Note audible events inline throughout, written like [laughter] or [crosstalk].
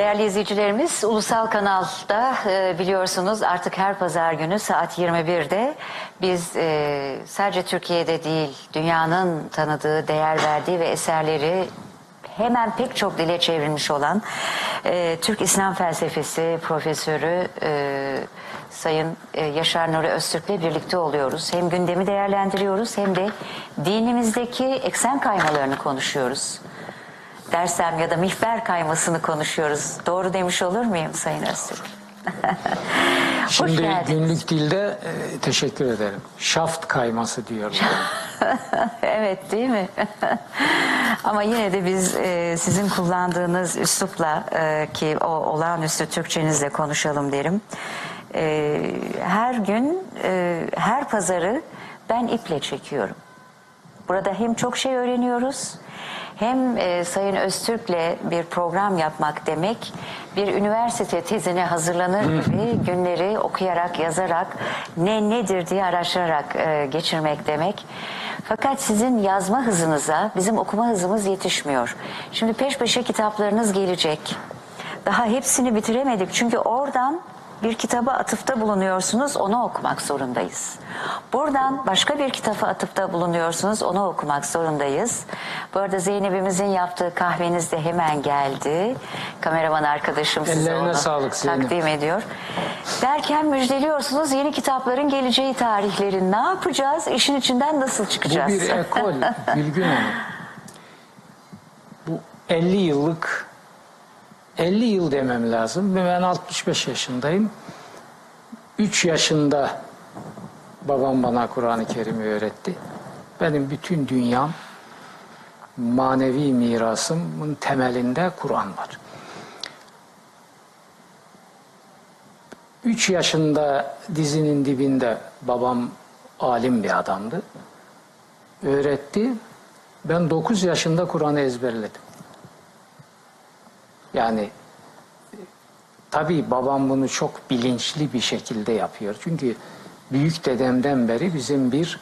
Değerli izleyicilerimiz, Ulusal Kanal'da e, biliyorsunuz artık her pazar günü saat 21'de biz e, sadece Türkiye'de değil, dünyanın tanıdığı, değer verdiği ve eserleri hemen pek çok dile çevrilmiş olan e, Türk İslam Felsefesi profesörü e, Sayın e, Yaşar Nuri Öztürk'le birlikte oluyoruz. Hem gündemi değerlendiriyoruz hem de dinimizdeki eksen kaymalarını konuşuyoruz. Dersem ya da mihver kaymasını konuşuyoruz. Doğru demiş olur muyum Sayın Öztürk? [laughs] Şimdi günlük dilde e, teşekkür ederim. Şaft kayması diyorlar. [laughs] evet değil mi? [laughs] Ama yine de biz e, sizin kullandığınız üslupla e, ki o olağanüstü Türkçenizle konuşalım derim. E, her gün, e, her pazarı ben iple çekiyorum. Burada hem çok şey öğreniyoruz hem e, Sayın Öztürk'le bir program yapmak demek bir üniversite tezine hazırlanır gibi günleri okuyarak, yazarak ne nedir diye araştırarak e, geçirmek demek. Fakat sizin yazma hızınıza bizim okuma hızımız yetişmiyor. Şimdi peş peşe kitaplarınız gelecek. Daha hepsini bitiremedik çünkü oradan bir kitaba atıfta bulunuyorsunuz, onu okumak zorundayız. Buradan başka bir kitaba atıfta bulunuyorsunuz, onu okumak zorundayız. Bu arada Zeynep'imizin yaptığı kahveniz de hemen geldi. Kameraman arkadaşım size Ellerine onu sağlık Zeynep. takdim ediyor. Derken müjdeliyorsunuz yeni kitapların geleceği tarihleri. Ne yapacağız? İşin içinden nasıl Bu çıkacağız? bir ekol [laughs] Bilgün Hanım. Bu 50 yıllık 50 yıl demem lazım. ve Ben 65 yaşındayım. 3 yaşında babam bana Kur'an-ı Kerim'i öğretti. Benim bütün dünyam manevi mirasımın temelinde Kur'an var. 3 yaşında dizinin dibinde babam alim bir adamdı. Öğretti. Ben 9 yaşında Kur'an'ı ezberledim. Yani tabii babam bunu çok bilinçli bir şekilde yapıyor. Çünkü büyük dedemden beri bizim bir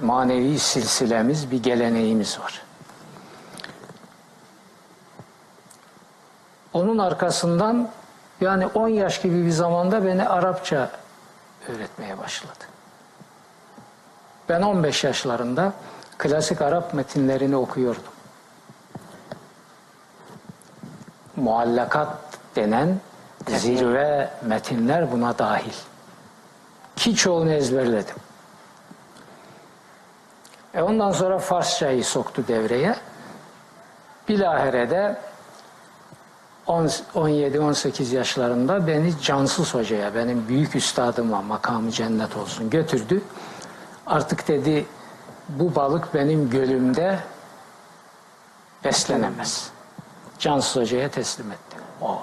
manevi silsilemiz, bir geleneğimiz var. Onun arkasından yani 10 yaş gibi bir zamanda beni Arapça öğretmeye başladı. Ben 15 yaşlarında klasik Arap metinlerini okuyordum. Muallakat denen zirve metinler buna dahil. Ki çoğunu ezberledim. E ondan sonra Farsçayı soktu devreye. Bilahire'de 17-18 yaşlarında beni Cansız Hoca'ya, benim büyük üstadıma makamı cennet olsun götürdü. Artık dedi bu balık benim gölümde beslenemez. Cansız Hoca'ya teslim etti. O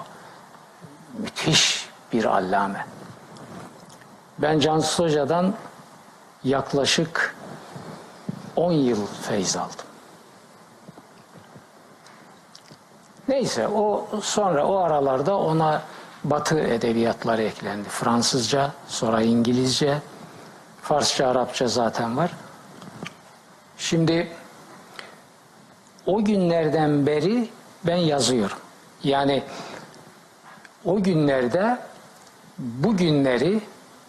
müthiş bir allame. Ben Cansız Hoca'dan yaklaşık 10 yıl feyz aldım. Neyse o sonra o aralarda ona Batı edebiyatları eklendi. Fransızca, sonra İngilizce, Farsça, Arapça zaten var. Şimdi o günlerden beri ben yazıyorum. Yani o günlerde bu günleri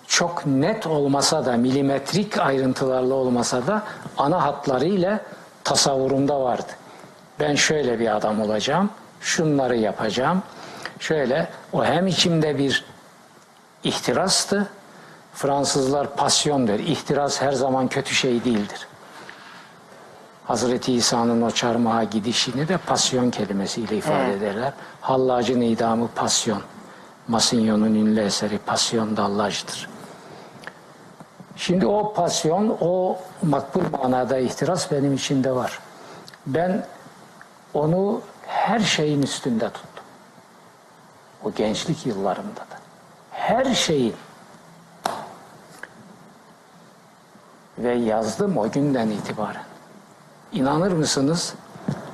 çok net olmasa da milimetrik ayrıntılarla olmasa da ana hatlarıyla tasavvurumda vardı. Ben şöyle bir adam olacağım, şunları yapacağım. Şöyle o hem içimde bir ihtirastı. Fransızlar pasyon der. İhtiras her zaman kötü şey değildir. Hazreti İsa'nın o çarmıha gidişini de pasyon kelimesiyle ifade Evet. ederler. Hallacın idamı pasyon. Masinyon'un ünlü eseri pasyon dallajdır. Şimdi o pasyon, o makbul manada ihtiras benim içimde var. Ben onu her şeyin üstünde tuttum. O gençlik yıllarımda da. Her şeyin. Ve yazdım o günden itibaren. İnanır mısınız?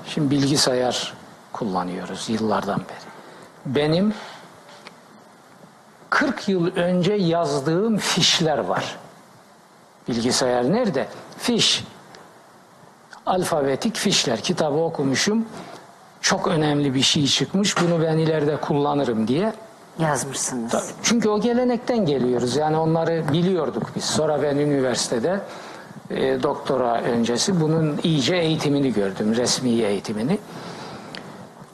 Şimdi bilgisayar kullanıyoruz yıllardan beri. Benim 40 yıl önce yazdığım fişler var. Bilgisayar nerede? Fiş. Alfabetik fişler. Kitabı okumuşum. çok önemli bir şey çıkmış. Bunu ben ileride kullanırım diye. Yazmışsınız. Çünkü o gelenekten geliyoruz. Yani onları biliyorduk biz. Sonra ben üniversitede e, doktora öncesi bunun iyice eğitimini gördüm. Resmi eğitimini.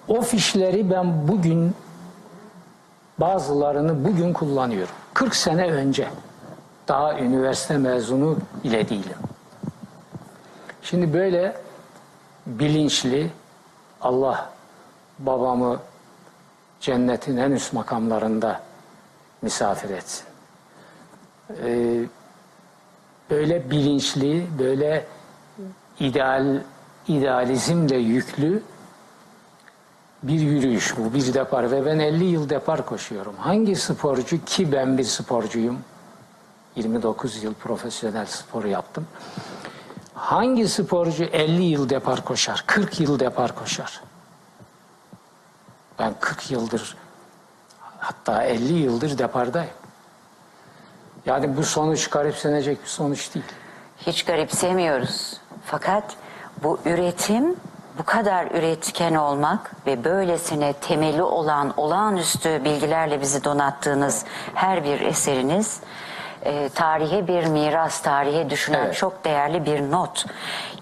O fişleri ben bugün bazılarını bugün kullanıyorum. 40 sene önce. Daha üniversite mezunu bile değilim. Şimdi böyle bilinçli Allah babamı cennetin en üst makamlarında misafir etsin. Ee, böyle bilinçli, böyle ideal idealizmle yüklü bir yürüyüş bu, bir depar ve ben 50 yıl depar koşuyorum. Hangi sporcu ki ben bir sporcuyum, 29 yıl profesyonel spor yaptım. Hangi sporcu 50 yıl depar koşar, 40 yıl depar koşar? Ben 40 yıldır hatta 50 yıldır depardayım. Yani bu sonuç garipsenecek bir sonuç değil. Hiç garipsemiyoruz. Fakat bu üretim, bu kadar üretken olmak ve böylesine temeli olan olağanüstü bilgilerle bizi donattığınız her bir eseriniz e, tarihe bir miras, tarihe düşünen Evet. çok değerli bir not.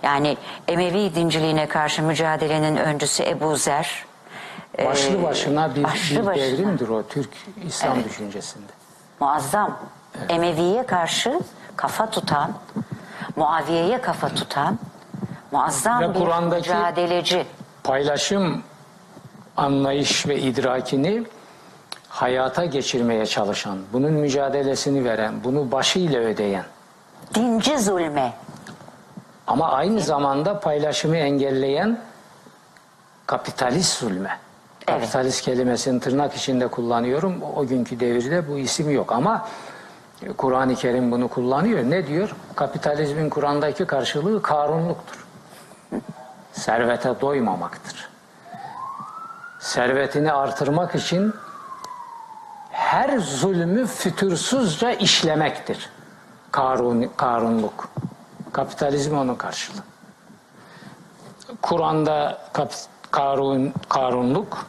Yani Emevi dinciliğine karşı mücadelenin öncüsü Ebu Zer. e, Başlı başına bir, başlı bir başına. devrimdir o Türk İslam Evet. düşüncesinde. muazzam. Emevi'ye karşı kafa tutan, Muaviye'ye kafa tutan muazzam Ve bir mücadeleci. Paylaşım anlayış ve idrakini hayata geçirmeye çalışan, bunun mücadelesini veren, bunu başıyla ödeyen Dinci zulme. ama aynı zamanda paylaşımı engelleyen kapitalist zulme. Evet. Kapitalist kelimesini tırnak içinde kullanıyorum. O günkü devirde bu isim yok ama Kur'an-ı Kerim bunu kullanıyor. Ne diyor? Kapitalizmin Kur'an'daki karşılığı karunluktur. Servete doymamaktır. Servetini artırmak için her zulmü fütursuzca işlemektir. Karun, karunluk. Kapitalizm onun karşılığı. Kur'an'da kap- karun, karunluk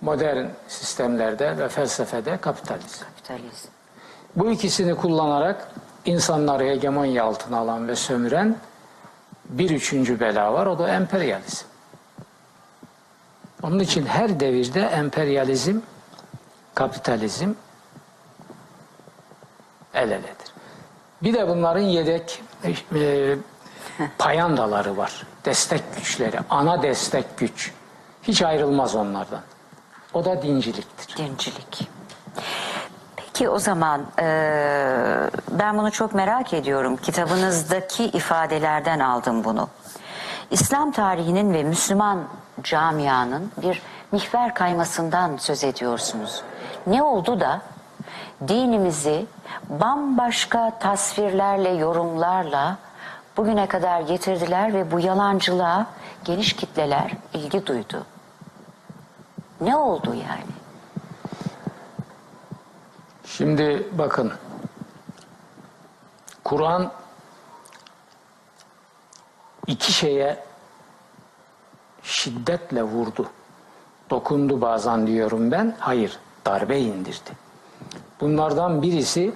modern sistemlerde ve felsefede kapitalizm. Kapitalizm. Bu ikisini kullanarak insanları hegemonya altına alan ve sömüren bir üçüncü bela var. O da emperyalizm. Onun için her devirde emperyalizm, kapitalizm el eledir. Bir de bunların yedek e, payandaları var. Destek güçleri, ana destek güç. Hiç ayrılmaz onlardan. O da dinciliktir. Dincilik. Peki o zaman eee, ben bunu çok merak ediyorum. Kitabınızdaki ifadelerden aldım bunu. İslam tarihinin ve Müslüman camianın bir mihver kaymasından söz ediyorsunuz. Ne oldu da dinimizi bambaşka tasvirlerle, yorumlarla bugüne kadar getirdiler ve bu yalancılığa geniş kitleler ilgi duydu. Ne oldu yani? Şimdi bakın. Kur'an iki şeye şiddetle vurdu. Dokundu bazen diyorum ben. Hayır, darbe indirdi. Bunlardan birisi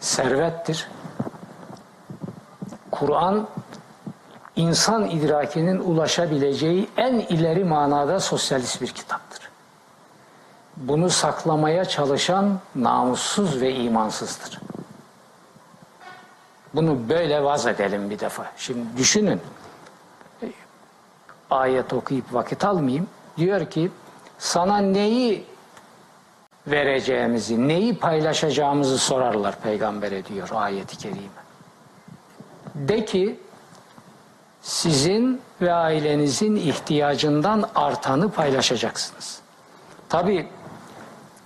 servettir. Kur'an insan idrakinin ulaşabileceği en ileri manada sosyalist bir kitaptır. Bunu saklamaya çalışan namussuz ve imansızdır. Bunu böyle vaz edelim bir defa. Şimdi düşünün. Ayet okuyup vakit almayayım. Diyor ki sana neyi vereceğimizi, neyi paylaşacağımızı sorarlar peygambere diyor ayeti kerime. De ki sizin ve ailenizin ihtiyacından artanı paylaşacaksınız. Tabi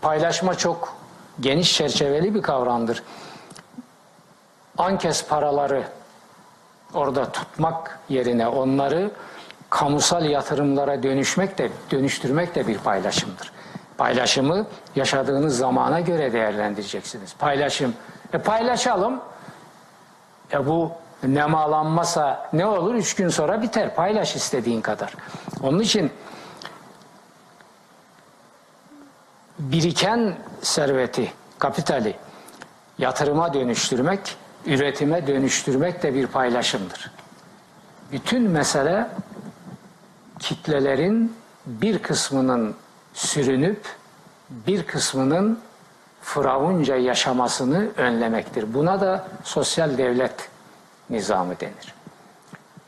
paylaşma çok geniş çerçeveli bir kavramdır. Ankes paraları orada tutmak yerine onları kamusal yatırımlara dönüşmek de dönüştürmek de bir paylaşımdır. Paylaşımı yaşadığınız zamana göre değerlendireceksiniz. Paylaşım. E paylaşalım. E bu nemalanmasa ne olur? Üç gün sonra biter. Paylaş istediğin kadar. Onun için biriken serveti, kapitali yatırıma dönüştürmek, üretime dönüştürmek de bir paylaşımdır. Bütün mesele kitlelerin bir kısmının sürünüp bir kısmının firavunca yaşamasını önlemektir. Buna da sosyal devlet nizamı denir.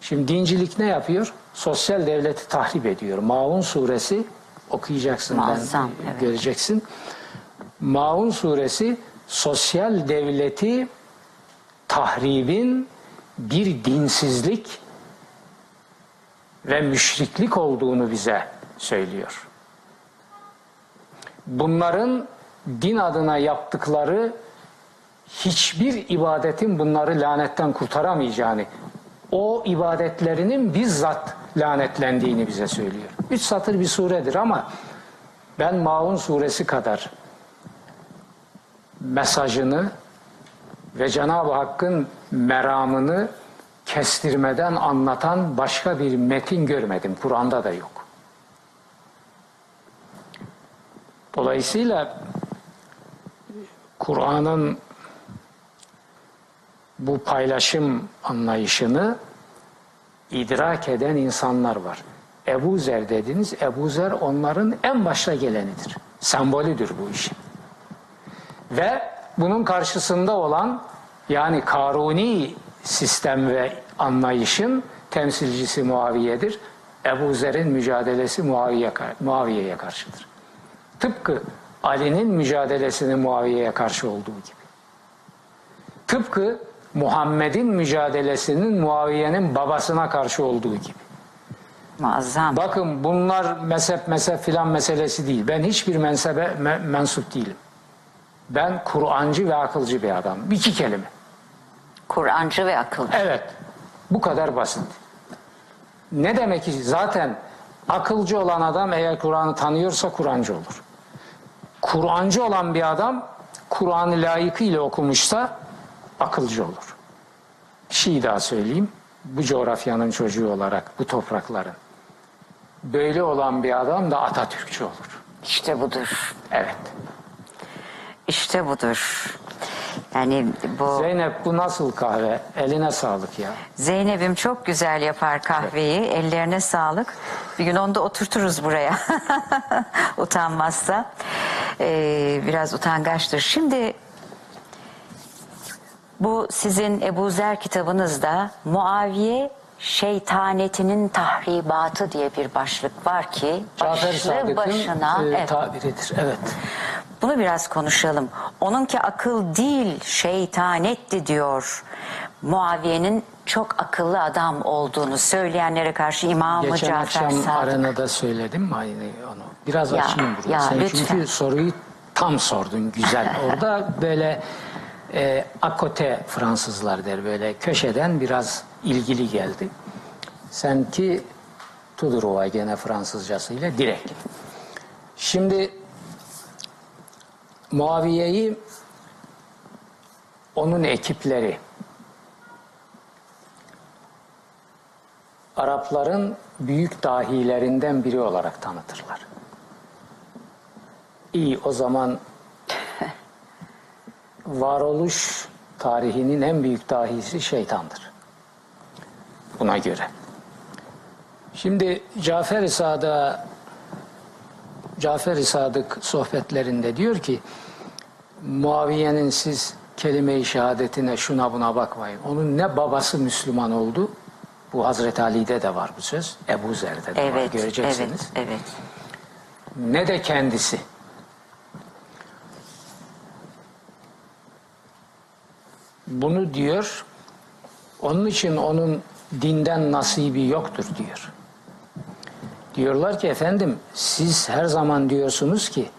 Şimdi dincilik ne yapıyor? Sosyal devleti tahrip ediyor. Maun suresi okuyacaksın Muazzam, ben evet. göreceksin. Maun suresi sosyal devleti tahribin bir dinsizlik ve müşriklik olduğunu bize söylüyor. Bunların din adına yaptıkları hiçbir ibadetin bunları lanetten kurtaramayacağını, o ibadetlerinin bizzat lanetlendiğini bize söylüyor. Üç satır bir suredir ama ben Maun suresi kadar mesajını ve Cenab-ı Hakk'ın meramını kestirmeden anlatan başka bir metin görmedim. Kur'an'da da yok. Dolayısıyla Kur'an'ın bu paylaşım anlayışını idrak eden insanlar var. Ebu Zer dediniz. Ebu Zer onların en başta gelenidir. Sembolüdür bu işin. Ve bunun karşısında olan yani Karuni sistem ve anlayışın temsilcisi Muaviye'dir. Ebu Zer'in mücadelesi Muaviye, Muaviye'ye karşıdır. Tıpkı Ali'nin mücadelesinin Muaviye'ye karşı olduğu gibi. Tıpkı Muhammed'in mücadelesinin Muaviye'nin babasına karşı olduğu gibi. Muazzam. Bakın bunlar mezhep mezhep filan meselesi değil. Ben hiçbir mensebe me- mensup değilim. Ben Kur'ancı ve akılcı bir adam. İki kelime. Kur'ancı ve akılcı. Evet. Bu kadar basit. Ne demek ki zaten akılcı olan adam eğer Kur'an'ı tanıyorsa Kur'ancı olur. Kur'ancı olan bir adam Kur'an'ı layıkıyla okumuşsa akılcı olur. Bir şey daha söyleyeyim. Bu coğrafyanın çocuğu olarak bu toprakların. Böyle olan bir adam da Atatürkçü olur. İşte budur. Evet. İşte budur. Yani bu Zeynep bu nasıl kahve? Eline sağlık ya. Zeynep'im çok güzel yapar kahveyi. Ellerine sağlık. Bir gün onu da oturturuz buraya. [laughs] Utanmazsa. Ee, biraz utangaçtır. Şimdi bu sizin Ebu Zer kitabınızda Muaviye şeytanetinin tahribatı diye bir başlık var ki başlı başına e, evet. tabiridir. Evet. Bunu biraz konuşalım. Onunki akıl değil şeytanetti diyor. Muaviye'nin çok akıllı adam olduğunu söyleyenlere karşı İmam-ı Geçen Cafer akşam Sadık. arenada söyledim mi aynı onu? Biraz Ya, açayım burayı. ya, Sen lütfen. çünkü soruyu tam sordun güzel. [laughs] Orada böyle e, akote Fransızlar der böyle köşeden biraz ilgili geldi. Sen ki Tudorova gene Fransızcasıyla direkt. Şimdi Muaviye'yi onun ekipleri Arapların büyük dahilerinden biri olarak tanıtırlar. İyi o zaman varoluş tarihinin en büyük dahisi şeytandır. Buna göre. Şimdi Cafer-i Sadık'a Cafer-i Sadık sohbetlerinde diyor ki Muaviye'nin siz kelime-i şehadetine şuna buna bakmayın. Onun ne babası Müslüman oldu bu Hazreti Ali'de de var bu söz. Ebu Zer'de de var Evet, evet, göreceksiniz. evet. Ne de kendisi. Bunu diyor. Onun için onun dinden nasibi yoktur diyor. Diyorlar ki efendim siz her zaman diyorsunuz ki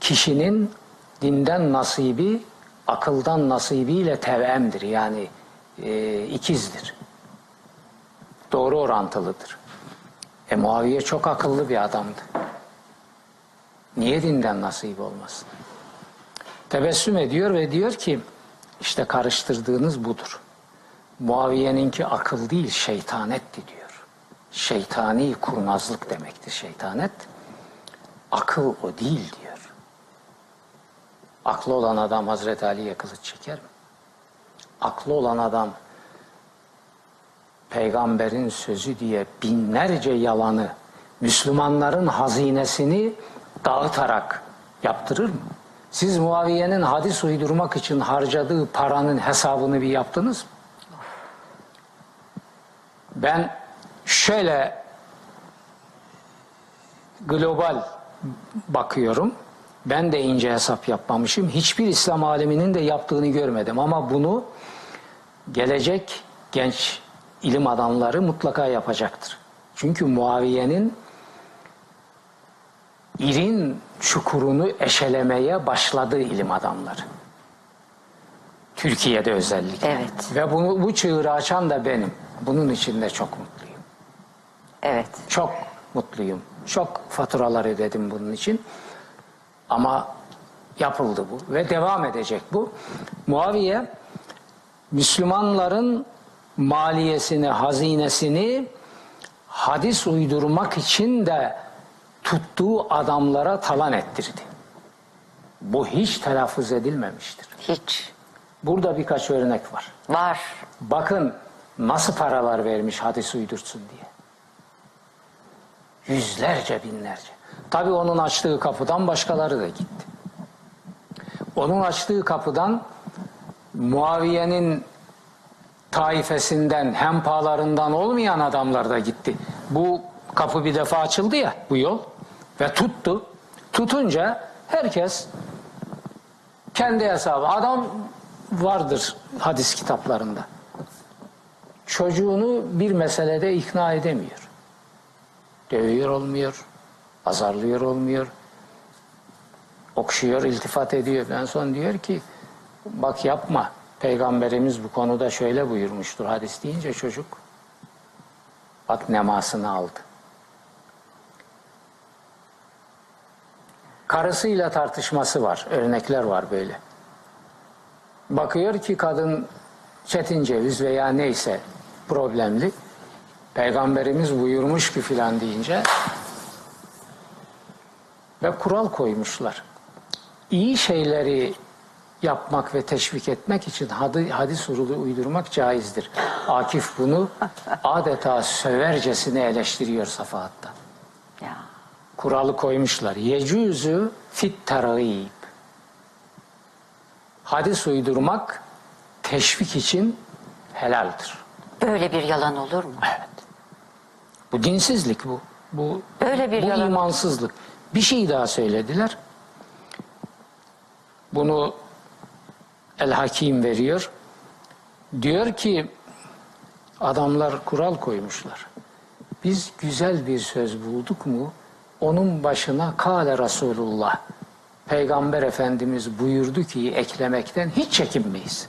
kişinin dinden nasibi akıldan nasibiyle tevemdir. Yani e, ikizdir. Doğru orantılıdır. E Muaviye çok akıllı bir adamdı. Niye dinden nasip olmasın? Tebessüm ediyor ve diyor ki işte karıştırdığınız budur. Muaviye'ninki akıl değil şeytanetti diyor. Şeytani kurnazlık demektir şeytanet. Akıl o değil diyor. Aklı olan adam Hazreti Ali'ye kılıç çeker mi? Aklı olan adam peygamberin sözü diye binlerce yalanı Müslümanların hazinesini dağıtarak yaptırır mı? Siz Muaviye'nin hadis uydurmak için harcadığı paranın hesabını bir yaptınız mı? Ben şöyle global bakıyorum. Ben de ince hesap yapmamışım. Hiçbir İslam aleminin de yaptığını görmedim. Ama bunu gelecek genç ilim adamları mutlaka yapacaktır. Çünkü Muaviye'nin irin çukurunu eşelemeye başladı ilim adamları. Türkiye'de özellikle. Evet. Ve bunu, bu çığırı açan da benim. Bunun için de çok mutluyum. Evet. Çok mutluyum. Çok faturalar ödedim bunun için. Ama yapıldı bu ve devam edecek bu. Muaviye Müslümanların maliyesini, hazinesini hadis uydurmak için de tuttuğu adamlara talan ettirdi. Bu hiç telaffuz edilmemiştir. Hiç. Burada birkaç örnek var. Var. Bakın nasıl paralar vermiş hadis uydursun diye. Yüzlerce binlerce. Tabii onun açtığı kapıdan başkaları da gitti. Onun açtığı kapıdan Muaviye'nin taifesinden, hempalarından olmayan adamlar da gitti. Bu kapı bir defa açıldı ya, bu yol. Ve tuttu. Tutunca herkes kendi hesabı. Adam vardır hadis kitaplarında. Çocuğunu bir meselede ikna edemiyor. Dövüyor olmuyor, azarlıyor olmuyor, okşuyor, iltifat ediyor. En son diyor ki bak yapma. Peygamberimiz bu konuda şöyle buyurmuştur hadis deyince çocuk bak nemasını aldı. Karısıyla tartışması var. Örnekler var böyle. Bakıyor ki kadın çetin ceviz veya neyse problemli. Peygamberimiz buyurmuş ki filan deyince ve kural koymuşlar. İyi şeyleri yapmak ve teşvik etmek için hadi, hadis usulü uydurmak caizdir. Akif bunu adeta sövercesine eleştiriyor safahatta. Kuralı koymuşlar. Yecüzü fit tergib. Hadis uydurmak teşvik için helaldir. Böyle bir yalan olur mu? Evet. Bu dinsizlik bu. Bu, Böyle bir bu yalan. imansızlık. Bir şey daha söylediler. Bunu El Hakim veriyor. Diyor ki adamlar kural koymuşlar. Biz güzel bir söz bulduk mu onun başına Kale Resulullah Peygamber Efendimiz buyurdu ki eklemekten hiç çekinmeyiz.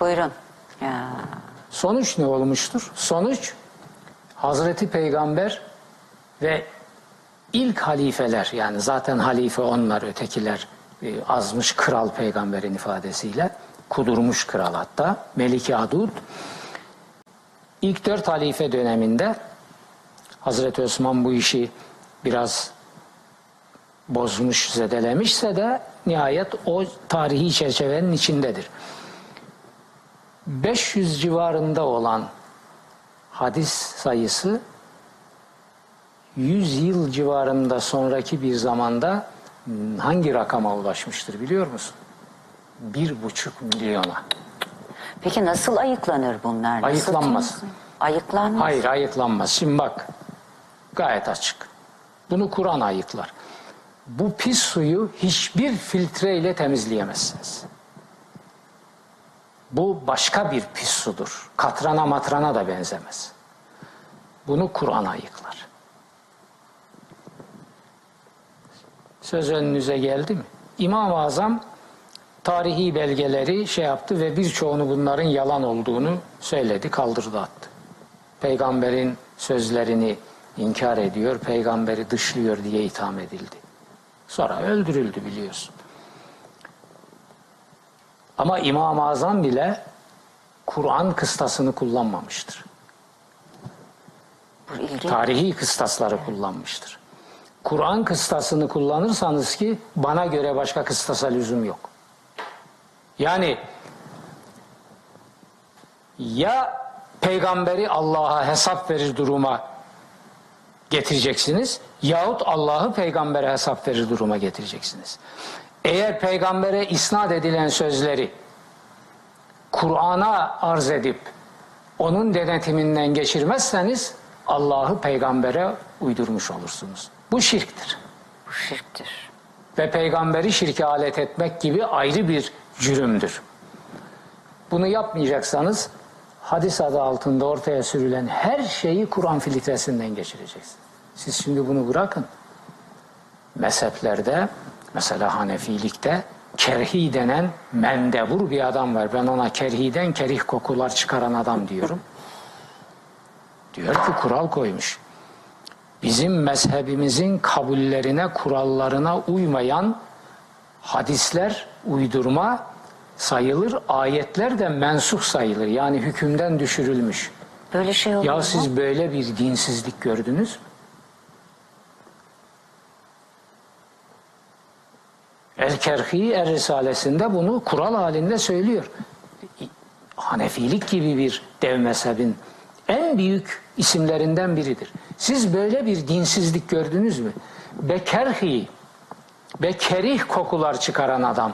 Buyurun. Ya. Sonuç ne olmuştur? Sonuç Hazreti Peygamber ve ilk halifeler yani zaten halife onlar ötekiler e, azmış kral peygamberin ifadesiyle kudurmuş kral hatta Meliki Adud ilk dört halife döneminde Hazreti Osman bu işi biraz bozmuş, zedelemişse de nihayet o tarihi çerçevenin içindedir. 500 civarında olan hadis sayısı 100 yıl civarında sonraki bir zamanda hangi rakama ulaşmıştır biliyor musun? Bir buçuk milyona. Peki nasıl ayıklanır bunlar? Nasıl Ayıklanmaz. Ayıklanmaz. Hayır ayıklanmaz. Şimdi bak gayet açık. Bunu Kur'an ayıklar. Bu pis suyu hiçbir filtreyle temizleyemezsiniz. Bu başka bir pis sudur. Katrana matrana da benzemez. Bunu Kur'an ayıklar. Söz önünüze geldi mi? İmam-ı Azam tarihi belgeleri şey yaptı ve birçoğunu bunların yalan olduğunu söyledi, kaldırdı attı. Peygamberin sözlerini inkar ediyor, peygamberi dışlıyor diye itham edildi. Sonra öldürüldü biliyorsun. Ama İmam-ı Azam bile Kur'an kıstasını kullanmamıştır. Tarihi kıstasları kullanmıştır. Kur'an kıstasını kullanırsanız ki bana göre başka kıstasa lüzum yok. Yani ya peygamberi Allah'a hesap verir duruma getireceksiniz yahut Allah'ı peygambere hesap verir duruma getireceksiniz. Eğer peygambere isnat edilen sözleri Kur'an'a arz edip onun denetiminden geçirmezseniz Allah'ı peygambere uydurmuş olursunuz. Bu şirktir. Bu şirktir. Ve peygamberi şirke alet etmek gibi ayrı bir cürümdür. Bunu yapmayacaksanız hadis adı altında ortaya sürülen her şeyi Kur'an filtresinden geçireceksiniz. Siz şimdi bunu bırakın. Mezheplerde mesela Hanefilikte kerhi denen mendebur bir adam var. Ben ona kerhiden kerih kokular çıkaran adam diyorum. Diyor ki kural koymuş. Bizim mezhebimizin kabullerine, kurallarına uymayan hadisler uydurma sayılır, ayetler de mensuh sayılır. Yani hükümden düşürülmüş. Böyle şey olur Ya mu? siz böyle bir dinsizlik gördünüz mü? El-Kerhi Er Risalesinde bunu kural halinde söylüyor. Hanefilik gibi bir dev mezhebin en büyük isimlerinden biridir. Siz böyle bir dinsizlik gördünüz mü? Bekerhi, bekerih kokular çıkaran adam.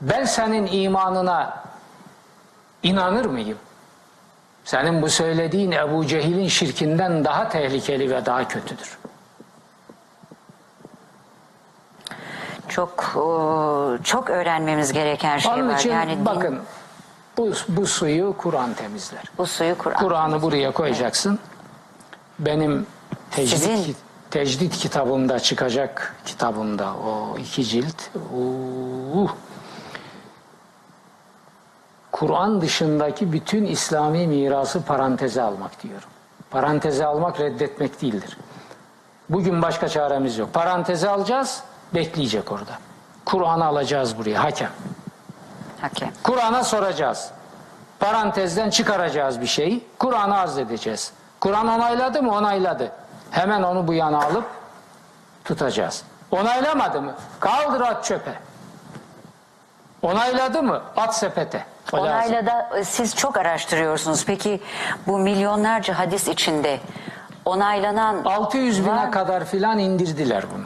Ben senin imanına inanır mıyım? Senin bu söylediğin Ebu Cehil'in şirkinden daha tehlikeli ve daha kötüdür. Çok e, çok öğrenmemiz gereken şey Onun var. için Yani din- bakın bu, bu suyu Kur'an temizler. bu suyu Kur'an. Kur'an'ı buraya koyacaksın. Benim tecdit, Sizin- tecdit kitabımda çıkacak kitabımda o iki cilt. Uh, Kur'an dışındaki bütün İslami mirası paranteze almak diyorum. Paranteze almak reddetmek değildir. Bugün başka çaremiz yok. Paranteze alacağız, bekleyecek orada. Kur'an'ı alacağız buraya, hakem. Hakem. Kur'an'a soracağız. Parantezden çıkaracağız bir şeyi. Kur'an'a arz edeceğiz. Kur'an onayladı mı? Onayladı. Hemen onu bu yana alıp tutacağız. Onaylamadı mı? Kaldır at çöpe. Onayladı mı? At sepete. O lazım. Onaylada e, siz çok araştırıyorsunuz. Peki bu milyonlarca hadis içinde onaylanan 600 bine var- kadar filan indirdiler bunu.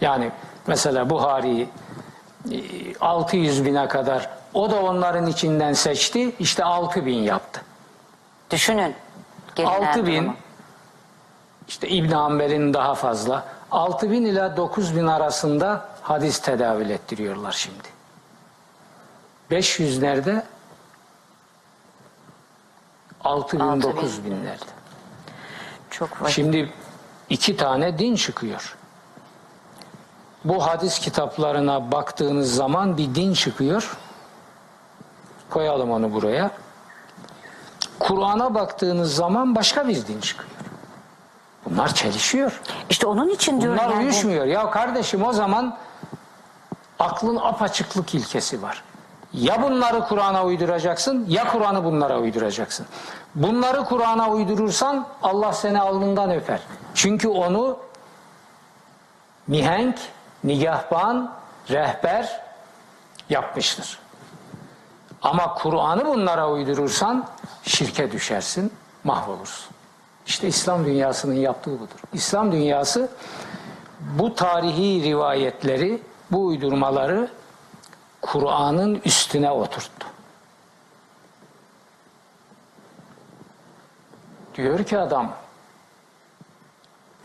Yani mesela Buhari e, 600 bine kadar o da onların içinden seçti. İşte 6 bin yaptı. düşünün. gelinen 6 bin durumu. işte İbn Hanbel'in daha fazla 6 bin ila 9 bin arasında hadis tedavül ettiriyorlar şimdi. 500 nerede? 6 bin Altı bin. 9 bin nerede? Çok vakit. Şimdi iki tane din çıkıyor. Bu hadis kitaplarına baktığınız zaman bir din çıkıyor. Koyalım onu buraya. Kur'an'a baktığınız zaman başka bir din çıkıyor. Bunlar çelişiyor. İşte onun için diyorum Bunlar yani. uyuşmuyor. Ya kardeşim o zaman aklın apaçıklık ilkesi var. Ya bunları Kur'an'a uyduracaksın ya Kur'an'ı bunlara uyduracaksın. Bunları Kur'an'a uydurursan Allah seni alnından öper. Çünkü onu mihenk, nigahban, rehber yapmıştır. Ama Kur'an'ı bunlara uydurursan şirke düşersin, mahvolursun. İşte İslam dünyasının yaptığı budur. İslam dünyası bu tarihi rivayetleri, bu uydurmaları Kur'an'ın üstüne oturttu. Diyor ki adam,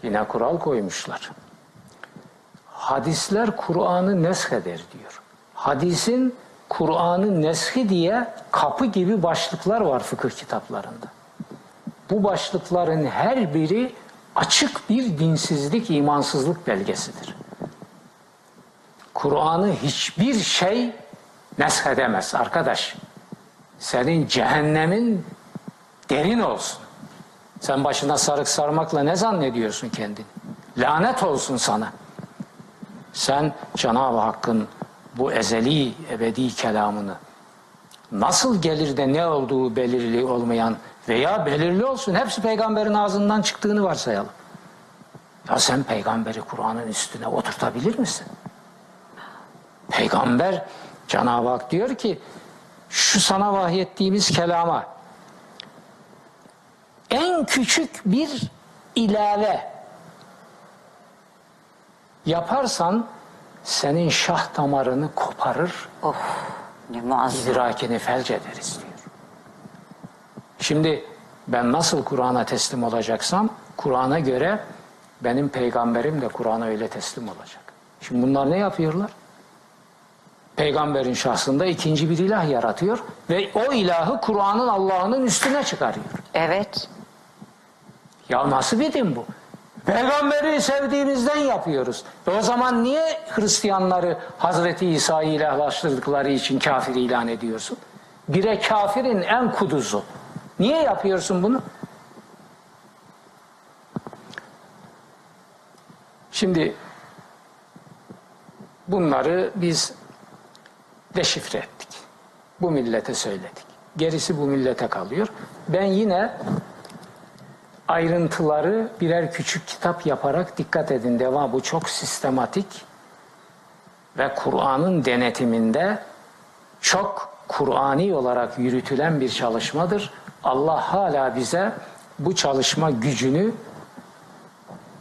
yine kural koymuşlar. Hadisler Kur'an'ı nesheder diyor. Hadisin Kur'an'ı neshi diye kapı gibi başlıklar var fıkıh kitaplarında. Bu başlıkların her biri açık bir dinsizlik, imansızlık belgesidir. Kur'an'ı hiçbir şey neshedemez arkadaş. Senin cehennemin derin olsun. Sen başına sarık sarmakla ne zannediyorsun kendini? Lanet olsun sana. Sen Cenab-ı Hakk'ın bu ezeli, ebedi kelamını nasıl gelir de ne olduğu belirli olmayan veya belirli olsun hepsi peygamberin ağzından çıktığını varsayalım. Ya sen peygamberi Kur'an'ın üstüne oturtabilir misin? Peygamber Cenab-ı Hak diyor ki şu sana vahyettiğimiz kelama en küçük bir ilave yaparsan senin şah damarını koparır, Of ne muazzam. idrakini felç ederiz diyor. Şimdi ben nasıl Kur'an'a teslim olacaksam Kur'an'a göre benim peygamberim de Kur'an'a öyle teslim olacak. Şimdi bunlar ne yapıyorlar? Peygamberin şahsında ikinci bir ilah yaratıyor ve o ilahı Kur'an'ın Allah'ının üstüne çıkarıyor. Evet. Ya nasıl bir din bu? Peygamberi sevdiğimizden yapıyoruz. E o zaman niye Hristiyanları Hazreti İsa'yı ilahlaştırdıkları için kafir ilan ediyorsun? Bire kafirin en kuduzu. Niye yapıyorsun bunu? Şimdi bunları biz deşifre ettik. Bu millete söyledik. Gerisi bu millete kalıyor. Ben yine ayrıntıları birer küçük kitap yaparak dikkat edin devam bu çok sistematik ve Kur'an'ın denetiminde çok Kur'ani olarak yürütülen bir çalışmadır. Allah hala bize bu çalışma gücünü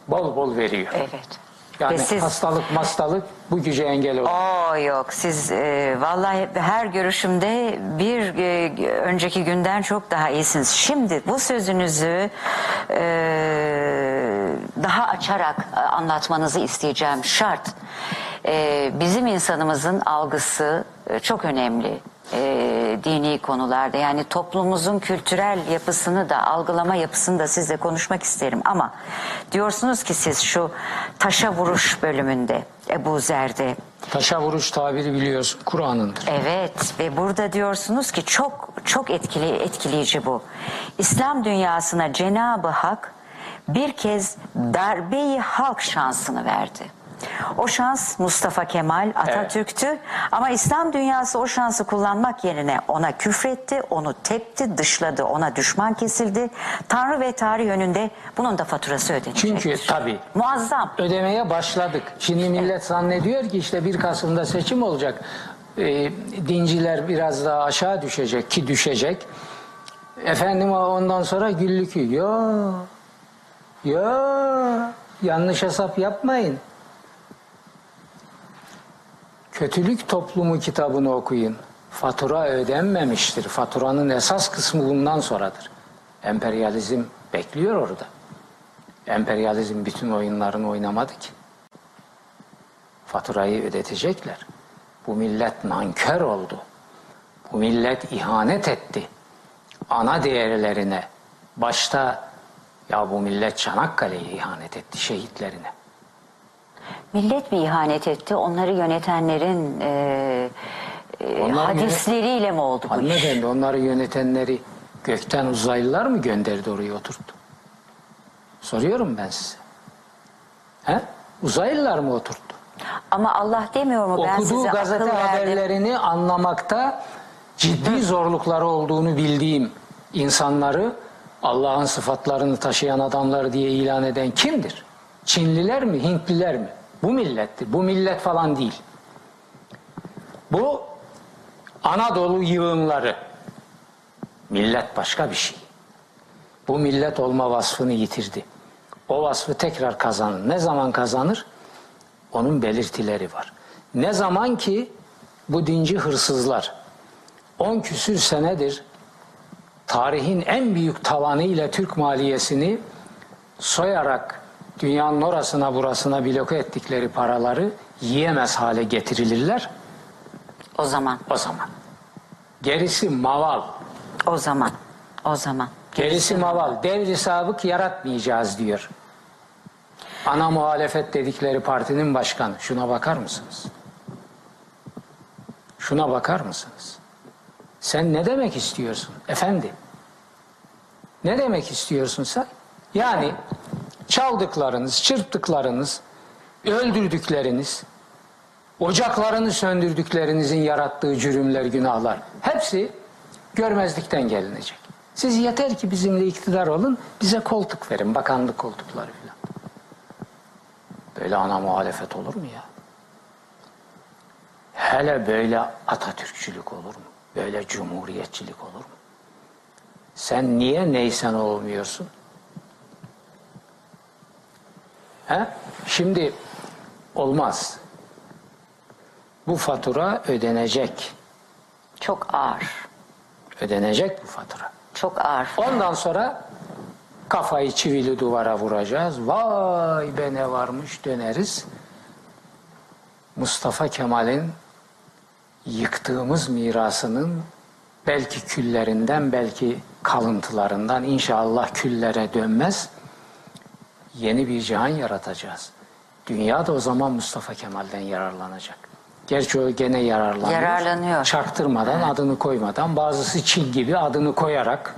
bol bol veriyor. Evet. Yani Ve siz hastalık hastalık bu güce engel oluyor. Oo yok siz e, vallahi her görüşümde bir e, önceki günden çok daha iyisiniz. Şimdi bu sözünüzü e, daha açarak e, anlatmanızı isteyeceğim şart. E, bizim insanımızın algısı e, çok önemli e, dini konularda yani toplumumuzun kültürel yapısını da algılama yapısını da sizle konuşmak isterim ama diyorsunuz ki siz şu taşa vuruş bölümünde Ebu Zer'de Taşa vuruş tabiri biliyorsun Kur'an'ındır. Evet ve burada diyorsunuz ki çok çok etkili etkileyici bu. İslam dünyasına Cenab-ı Hak bir kez darbeyi halk şansını verdi. O şans Mustafa Kemal Atatürk'tü ama İslam dünyası o şansı kullanmak yerine ona küfretti, onu tepti, dışladı, ona düşman kesildi. Tanrı ve tarih önünde bunun da faturası ödenecektir. Çünkü tabii Muazzam. ödemeye başladık. Şimdi millet zannediyor ki işte 1 Kasım'da seçim olacak. Ee, dinciler biraz daha aşağı düşecek ki düşecek. Efendim ondan sonra güllük ya ya yanlış hesap yapmayın. Kötülük Toplumu kitabını okuyun. Fatura ödenmemiştir. Faturanın esas kısmı bundan sonradır. Emperyalizm bekliyor orada. Emperyalizm bütün oyunlarını oynamadı ki. Faturayı ödetecekler. Bu millet nankör oldu. Bu millet ihanet etti. Ana değerlerine. Başta ya bu millet Çanakkale'ye ihanet etti şehitlerine. Millet mi ihanet etti? Onları yönetenlerin e, e, Onlar hadisleriyle mi oldu bu iş? Hanımefendi onları yönetenleri gökten uzaylılar mı gönderdi oraya oturttu? Soruyorum ben size. He? Uzaylılar mı oturttu? Ama Allah demiyor mu ben Okuduğu size gazete akıl verdim. haberlerini anlamakta ciddi zorlukları olduğunu bildiğim insanları Allah'ın sıfatlarını taşıyan adamlar diye ilan eden kimdir? Çinliler mi, Hintliler mi? Bu millettir. Bu millet falan değil. Bu Anadolu yığınları. Millet başka bir şey. Bu millet olma vasfını yitirdi. O vasfı tekrar kazanır. Ne zaman kazanır? Onun belirtileri var. Ne zaman ki bu dinci hırsızlar 10 küsür senedir tarihin en büyük tavanıyla Türk maliyesini soyarak dünyanın orasına burasına bloke ettikleri paraları yiyemez hale getirilirler O zaman, o zaman. Gerisi maval. o zaman, o zaman. Gerisi maval. Devri sabık yaratmayacağız diyor. Ana muhalefet dedikleri partinin başkanı. Şuna bakar mısınız? Şuna bakar mısınız? Sen ne demek istiyorsun efendi? Ne demek istiyorsun sen? Yani çaldıklarınız, çırptıklarınız, öldürdükleriniz, ocaklarını söndürdüklerinizin yarattığı cürümler, günahlar hepsi görmezlikten gelinecek. Siz yeter ki bizimle iktidar olun, bize koltuk verin, bakanlık koltukları filan. Böyle ana muhalefet olur mu ya? Hele böyle Atatürkçülük olur mu? Böyle cumhuriyetçilik olur mu? Sen niye neysen olmuyorsun? He? Şimdi olmaz. Bu fatura ödenecek. Çok ağır. Ödenecek bu fatura. Çok ağır. Ondan sonra kafayı çivili duvara vuracağız. Vay be ne varmış döneriz. Mustafa Kemal'in yıktığımız mirasının belki küllerinden belki kalıntılarından inşallah küllere dönmez yeni bir cihan yaratacağız. Dünya da o zaman Mustafa Kemal'den yararlanacak. Gerçi o gene yararlanıyor. Yararlanıyor. Çaktırmadan, adını koymadan, bazısı Çin gibi adını koyarak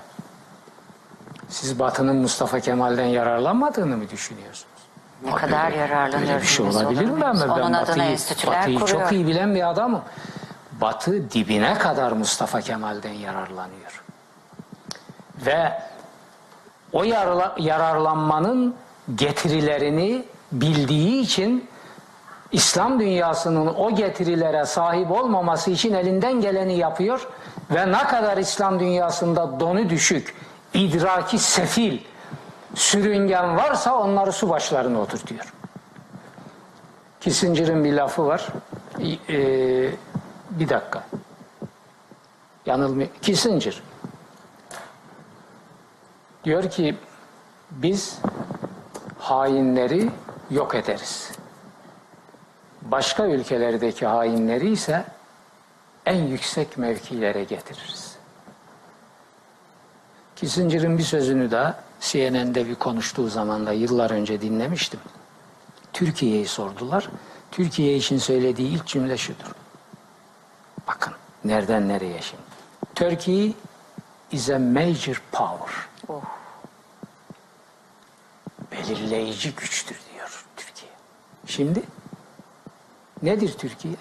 siz Batı'nın Mustafa Kemal'den yararlanmadığını mı düşünüyorsunuz? Ne Aa, kadar yararlanıyoruz Böyle bir şey olabilir mi? Ben, ben Onun adına Batı'yı, Batı'yı çok iyi bilen bir adamım. Batı dibine kadar Mustafa Kemal'den yararlanıyor. Ve o yararlanmanın getirilerini bildiği için İslam dünyasının o getirilere sahip olmaması için elinden geleni yapıyor ve ne kadar İslam dünyasında donu düşük, idraki sefil, sürüngen varsa onları su başlarına oturtuyor. Kissinger'ın bir lafı var. Ee, bir dakika. Yanılmıyor. Kissinger. Diyor ki biz hainleri yok ederiz. Başka ülkelerdeki hainleri ise en yüksek mevkilere getiririz. Kissinger'ın bir sözünü de CNN'de bir konuştuğu zaman da yıllar önce dinlemiştim. Türkiye'yi sordular. Türkiye için söylediği ilk cümle şudur. Bakın nereden nereye şimdi. Turkey is a major power. Oh. Belirleyici güçtür diyor Türkiye. Şimdi nedir Türkiye?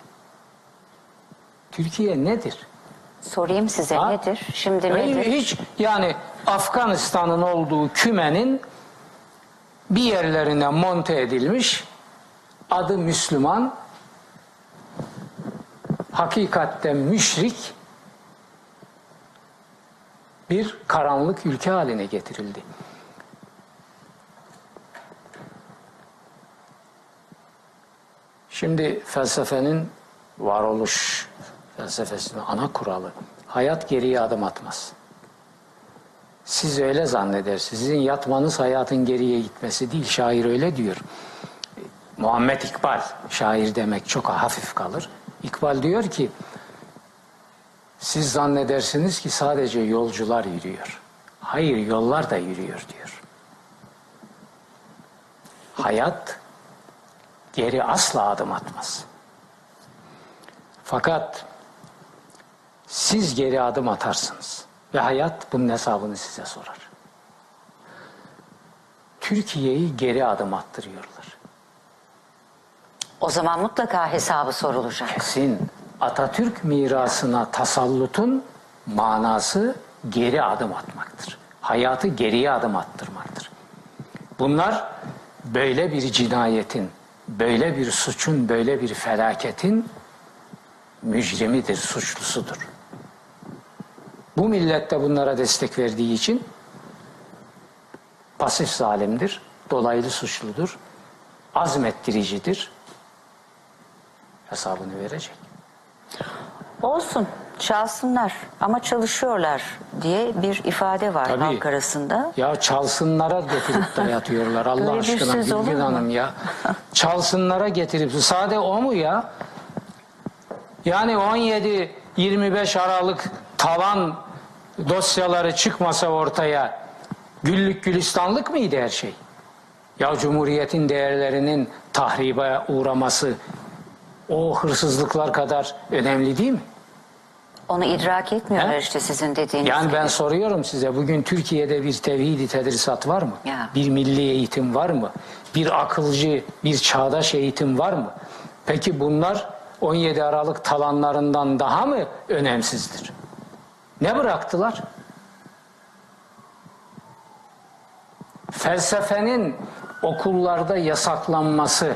Türkiye nedir? Sorayım size Ha? nedir? Şimdi Yani nedir? Hiç yani Afganistan'ın olduğu kümenin bir yerlerine monte edilmiş adı Müslüman hakikatte müşrik bir karanlık ülke haline getirildi. Şimdi felsefenin varoluş felsefesinin ana kuralı hayat geriye adım atmaz. Siz öyle zannedersiniz. Sizin yatmanız hayatın geriye gitmesi değil. Şair öyle diyor. Muhammed İkbal, şair demek çok hafif kalır. İkbal diyor ki, siz zannedersiniz ki sadece yolcular yürüyor. Hayır, yollar da yürüyor diyor. Hayat geri asla adım atmaz. Fakat siz geri adım atarsınız ve hayat bunun hesabını size sorar. Türkiye'yi geri adım attırıyorlar. O zaman mutlaka hesabı sorulacak. Kesin Atatürk mirasına tasallutun manası geri adım atmaktır. Hayatı geriye adım attırmaktır. Bunlar böyle bir cinayetin, böyle bir suçun, böyle bir felaketin mücrimidir, suçlusudur. Bu millet de bunlara destek verdiği için pasif zalimdir, dolaylı suçludur, azmettiricidir, hesabını verecek. Olsun çalsınlar ama çalışıyorlar diye bir ifade var Tabii. halk arasında. Ya çalsınlara getirip dayatıyorlar Allah Böyle bir aşkına söz olur mu? Hanım ya. Çalsınlara getirip sade o mu ya? Yani 17-25 Aralık tavan dosyaları çıkmasa ortaya güllük gülistanlık mıydı her şey? Ya Cumhuriyet'in değerlerinin tahribe uğraması o hırsızlıklar kadar önemli değil mi? Onu idrak etmiyorlar He? işte sizin dediğiniz Yani gibi. ben soruyorum size bugün Türkiye'de bir tevhidi tedrisat var mı? Ya. Bir milli eğitim var mı? Bir akılcı, bir çağdaş eğitim var mı? Peki bunlar 17 Aralık talanlarından daha mı önemsizdir? Ne bıraktılar? Felsefenin okullarda yasaklanması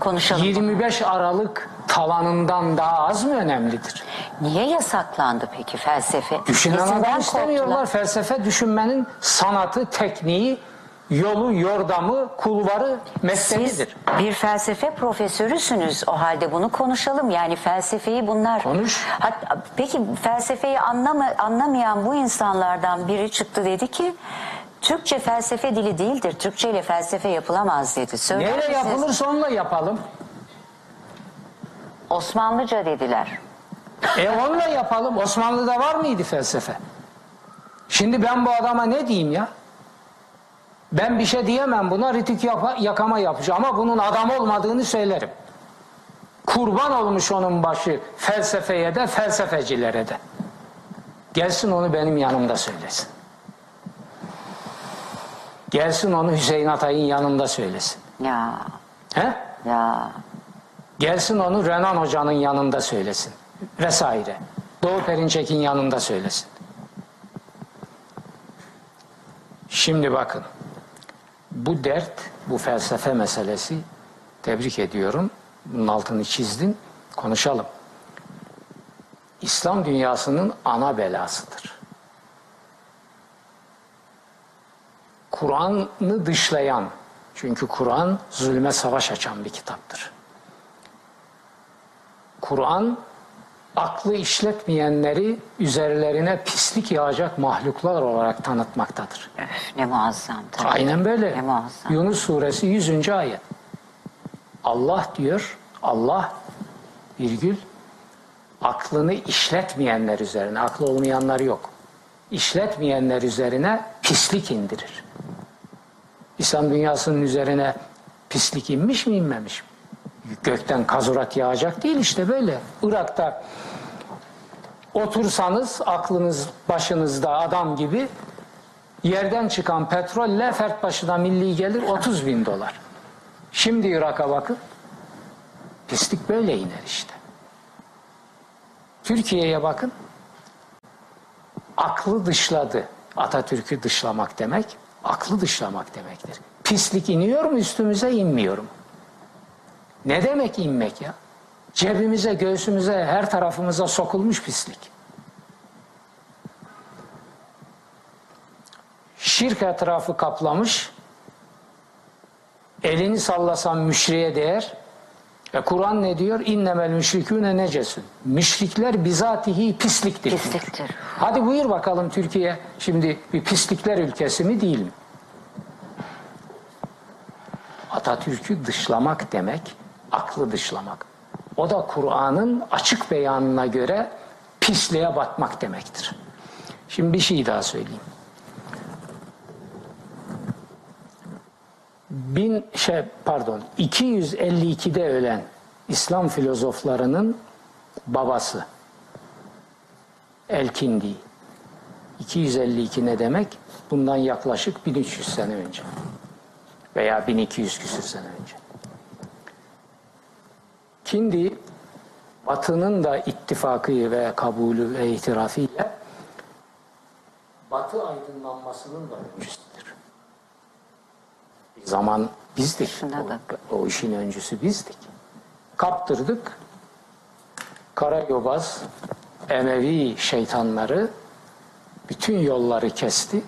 Konuşalım. 25 Aralık talanından daha az mı önemlidir? Niye yasaklandı peki felsefe? Düşünen Nesinden adam korktular? istemiyorlar. Felsefe düşünmenin sanatı, tekniği, yolu, yordamı, kulvarı, Siz mesleğidir. bir felsefe profesörüsünüz o halde bunu konuşalım. Yani felsefeyi bunlar... Konuş. Hat- peki felsefeyi anlama, anlamayan bu insanlardan biri çıktı dedi ki... Türkçe felsefe dili değildir. Türkçe ile felsefe yapılamaz dedi. Söyler Neyle misiniz? yapılırsa onunla yapalım. Osmanlıca dediler. E onunla yapalım. Osmanlı'da var mıydı felsefe? Şimdi ben bu adama ne diyeyim ya? Ben bir şey diyemem buna ritik yapa- yakama yapacağım ama bunun adam olmadığını söylerim. Kurban olmuş onun başı felsefeye de felsefecilere de. Gelsin onu benim yanımda söylesin. Gelsin onu Hüseyin Atay'ın yanında söylesin. Ya He? ya Gelsin onu Renan Hoca'nın yanında söylesin. Vesaire. Doğu Perinçek'in yanında söylesin. Şimdi bakın. Bu dert, bu felsefe meselesi tebrik ediyorum. Bunun altını çizdin. Konuşalım. İslam dünyasının ana belasıdır. Kur'an'ı dışlayan, çünkü Kur'an zulme savaş açan bir kitaptır. Kur'an aklı işletmeyenleri üzerlerine pislik yağacak mahluklar olarak tanıtmaktadır. öf, ne muazzam. tabii. Aynen böyle. Ne muazzam. Yunus suresi 100. ayet. Allah diyor, Allah virgül aklını işletmeyenler üzerine, aklı olmayanlar yok. İşletmeyenler üzerine pislik indirir. İslam dünyasının üzerine pislik inmiş mi inmemiş mi? Gökten kazurak yağacak değil işte böyle. Irak'ta otursanız aklınız başınızda adam gibi yerden çıkan petrolle fert başına milli gelir 30 bin dolar. Şimdi Irak'a bakın. Pislik böyle iner işte. Türkiye'ye bakın. Aklı dışladı. Atatürk'ü dışlamak demek, aklı dışlamak demektir. Pislik iniyor mu üstümüze inmiyor mu? Ne demek inmek ya? Cebimize, göğsümüze, her tarafımıza sokulmuş pislik. Şirk etrafı kaplamış. Elini sallasan müşriye değer. E Kur'an ne diyor? İnnemel müşrikûne necesün. Müşrikler bizatihi pisliktir. Pisliktir. Hadi buyur bakalım Türkiye şimdi bir pislikler ülkesi mi değil mi? Atatürk'ü dışlamak demek, aklı dışlamak. O da Kur'an'ın açık beyanına göre pisliğe batmak demektir. Şimdi bir şey daha söyleyeyim. Bin şey pardon 252'de ölen İslam filozoflarının babası Elkindi 252 ne demek? Bundan yaklaşık 1300 sene önce veya 1200 küsür sene önce. Kindi Batı'nın da ittifakı ve kabulü ve itirafıyla Batı aydınlanmasının da öncüsüdür. Zaman bizdik. Da- O, o işin öncüsü bizdik. Kaptırdık. Karayobaz, Emevi şeytanları bütün yolları kesti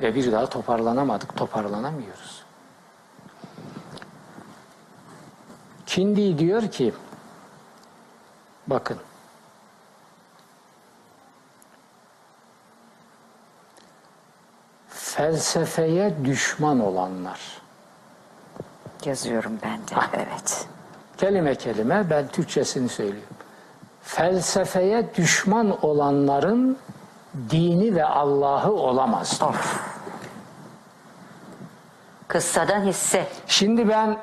ve bir daha toparlanamadık, toparlanamıyoruz. Kindi diyor ki bakın felsefeye düşman olanlar Yazıyorum ben de. Ah. Evet. kelime kelime ben Türkçesini söylüyorum. Felsefeye düşman olanların dini ve Allah'ı olamaz. Of. Kıssadan hisse. Şimdi ben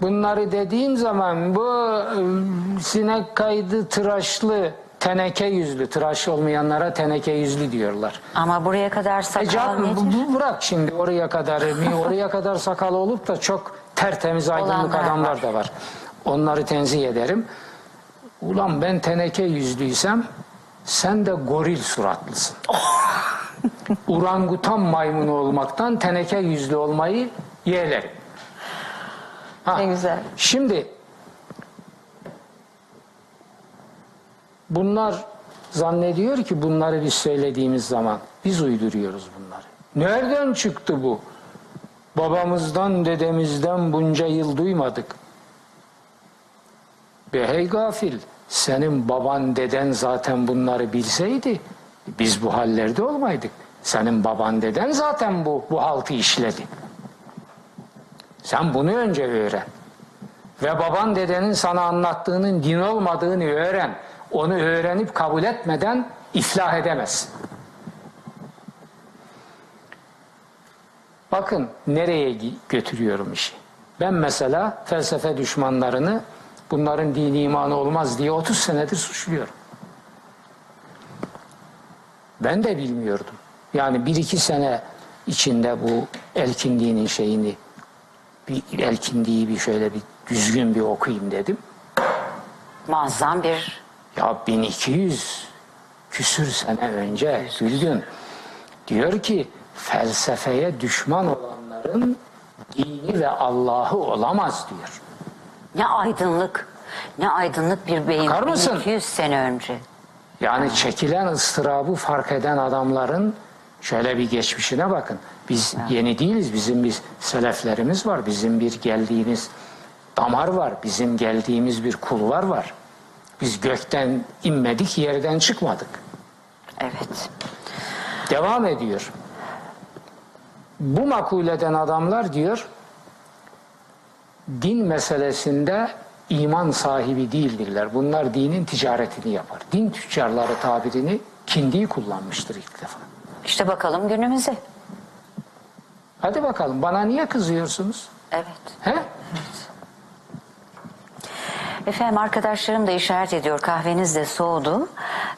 bunları dediğim zaman bu ıı, sinek kaydı tıraşlı teneke yüzlü tıraş olmayanlara teneke yüzlü diyorlar. Ama buraya kadar E sakal can, nedir? bu- bırak şimdi oraya kadar mi oraya kadar sakal olup da çok tertemiz aydınlık Olanlar adamlar var. da var. Onları tenzih ederim. Ulan ben teneke yüzlüysem Sen de goril suratlısın. [laughs] Urangutan maymunu olmaktan teneke yüzlü olmayı yeğlerim. Ha, Ne güzel. Şimdi bunlar zannediyor ki bunları biz söylediğimiz zaman biz uyduruyoruz bunları. Nereden çıktı bu? Babamızdan, dedemizden bunca yıl duymadık. Be hey gafil, senin baban, deden zaten bunları bilseydi biz bu hallerde olmaydık. Senin baban, deden zaten bu, bu haltı işledi. Sen bunu önce öğren. Ve baban dedenin sana anlattığının din olmadığını öğren. Onu öğrenip kabul etmeden iflah edemezsin. Bakın nereye götürüyorum işi. Ben mesela felsefe düşmanlarını bunların dini imanı olmaz diye 30 senedir suçluyorum. Ben de bilmiyordum. Yani bir iki sene içinde bu elkindiğinin şeyini bir elkindiği bir şöyle bir düzgün bir okuyayım dedim. Muazzam bir Ya 1200 küsür sene önce Gülgün diyor ki felsefeye düşman olanların dini ve Allah'ı olamaz diyor. ne aydınlık. Ne aydınlık bir beyin. Bakar mısın? 1200 sene önce. Yani çekilen ıstırabı fark eden adamların şöyle bir geçmişine bakın. Biz yeni değiliz. Bizim bir seleflerimiz var. Bizim bir geldiğimiz damar var. Bizim geldiğimiz bir kulvar var. Biz gökten inmedik, yerden çıkmadık. Evet. Devam ediyor. Bu makuleden adamlar diyor din meselesinde iman sahibi değildirler. Bunlar dinin ticaretini yapar. Din tüccarları tabirini kindiyi kullanmıştır ilk defa. İşte bakalım günümüze. Hadi bakalım bana niye kızıyorsunuz? Evet. He? Efendim arkadaşlarım da işaret ediyor kahveniz de soğudu.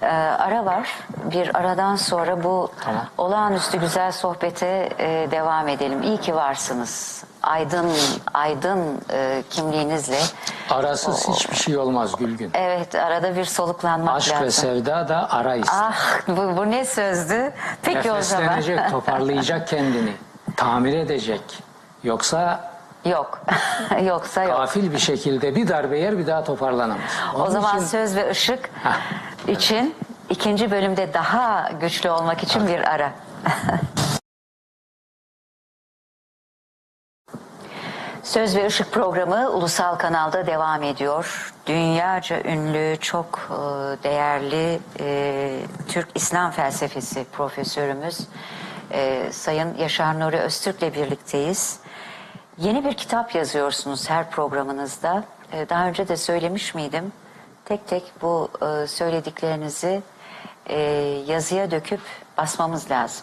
Ee, ara var. Bir aradan sonra bu Tamam. olağanüstü güzel sohbete e, devam edelim. İyi ki varsınız. Aydın aydın e, kimliğinizle. Arasız hiçbir şey olmaz Gülgün. Evet arada bir soluklanmak Aşk lazım. ve sevda da ara ister. Ah bu, bu ne sözdü? Peki o zaman. Nefeslenecek, toparlayacak [laughs] kendini. Tamir edecek. Yoksa Yok. [laughs] Yoksa yok. gafil bir şekilde bir darbe yer bir daha toparlanamaz. O Onun zaman için- söz ve ışık Hah, için ikinci bölümde daha güçlü olmak için bir ara. [laughs] Söz ve Işık programı ulusal kanalda devam ediyor. Dünyaca ünlü, çok e, değerli e, Türk İslam felsefesi profesörümüz e, Sayın Yaşar Nuri Öztürk'le birlikteyiz. Yeni bir kitap yazıyorsunuz her programınızda. E, Daha önce de söylemiş miydim? Tek tek bu e, söylediklerinizi e, yazıya döküp basmamız lazım.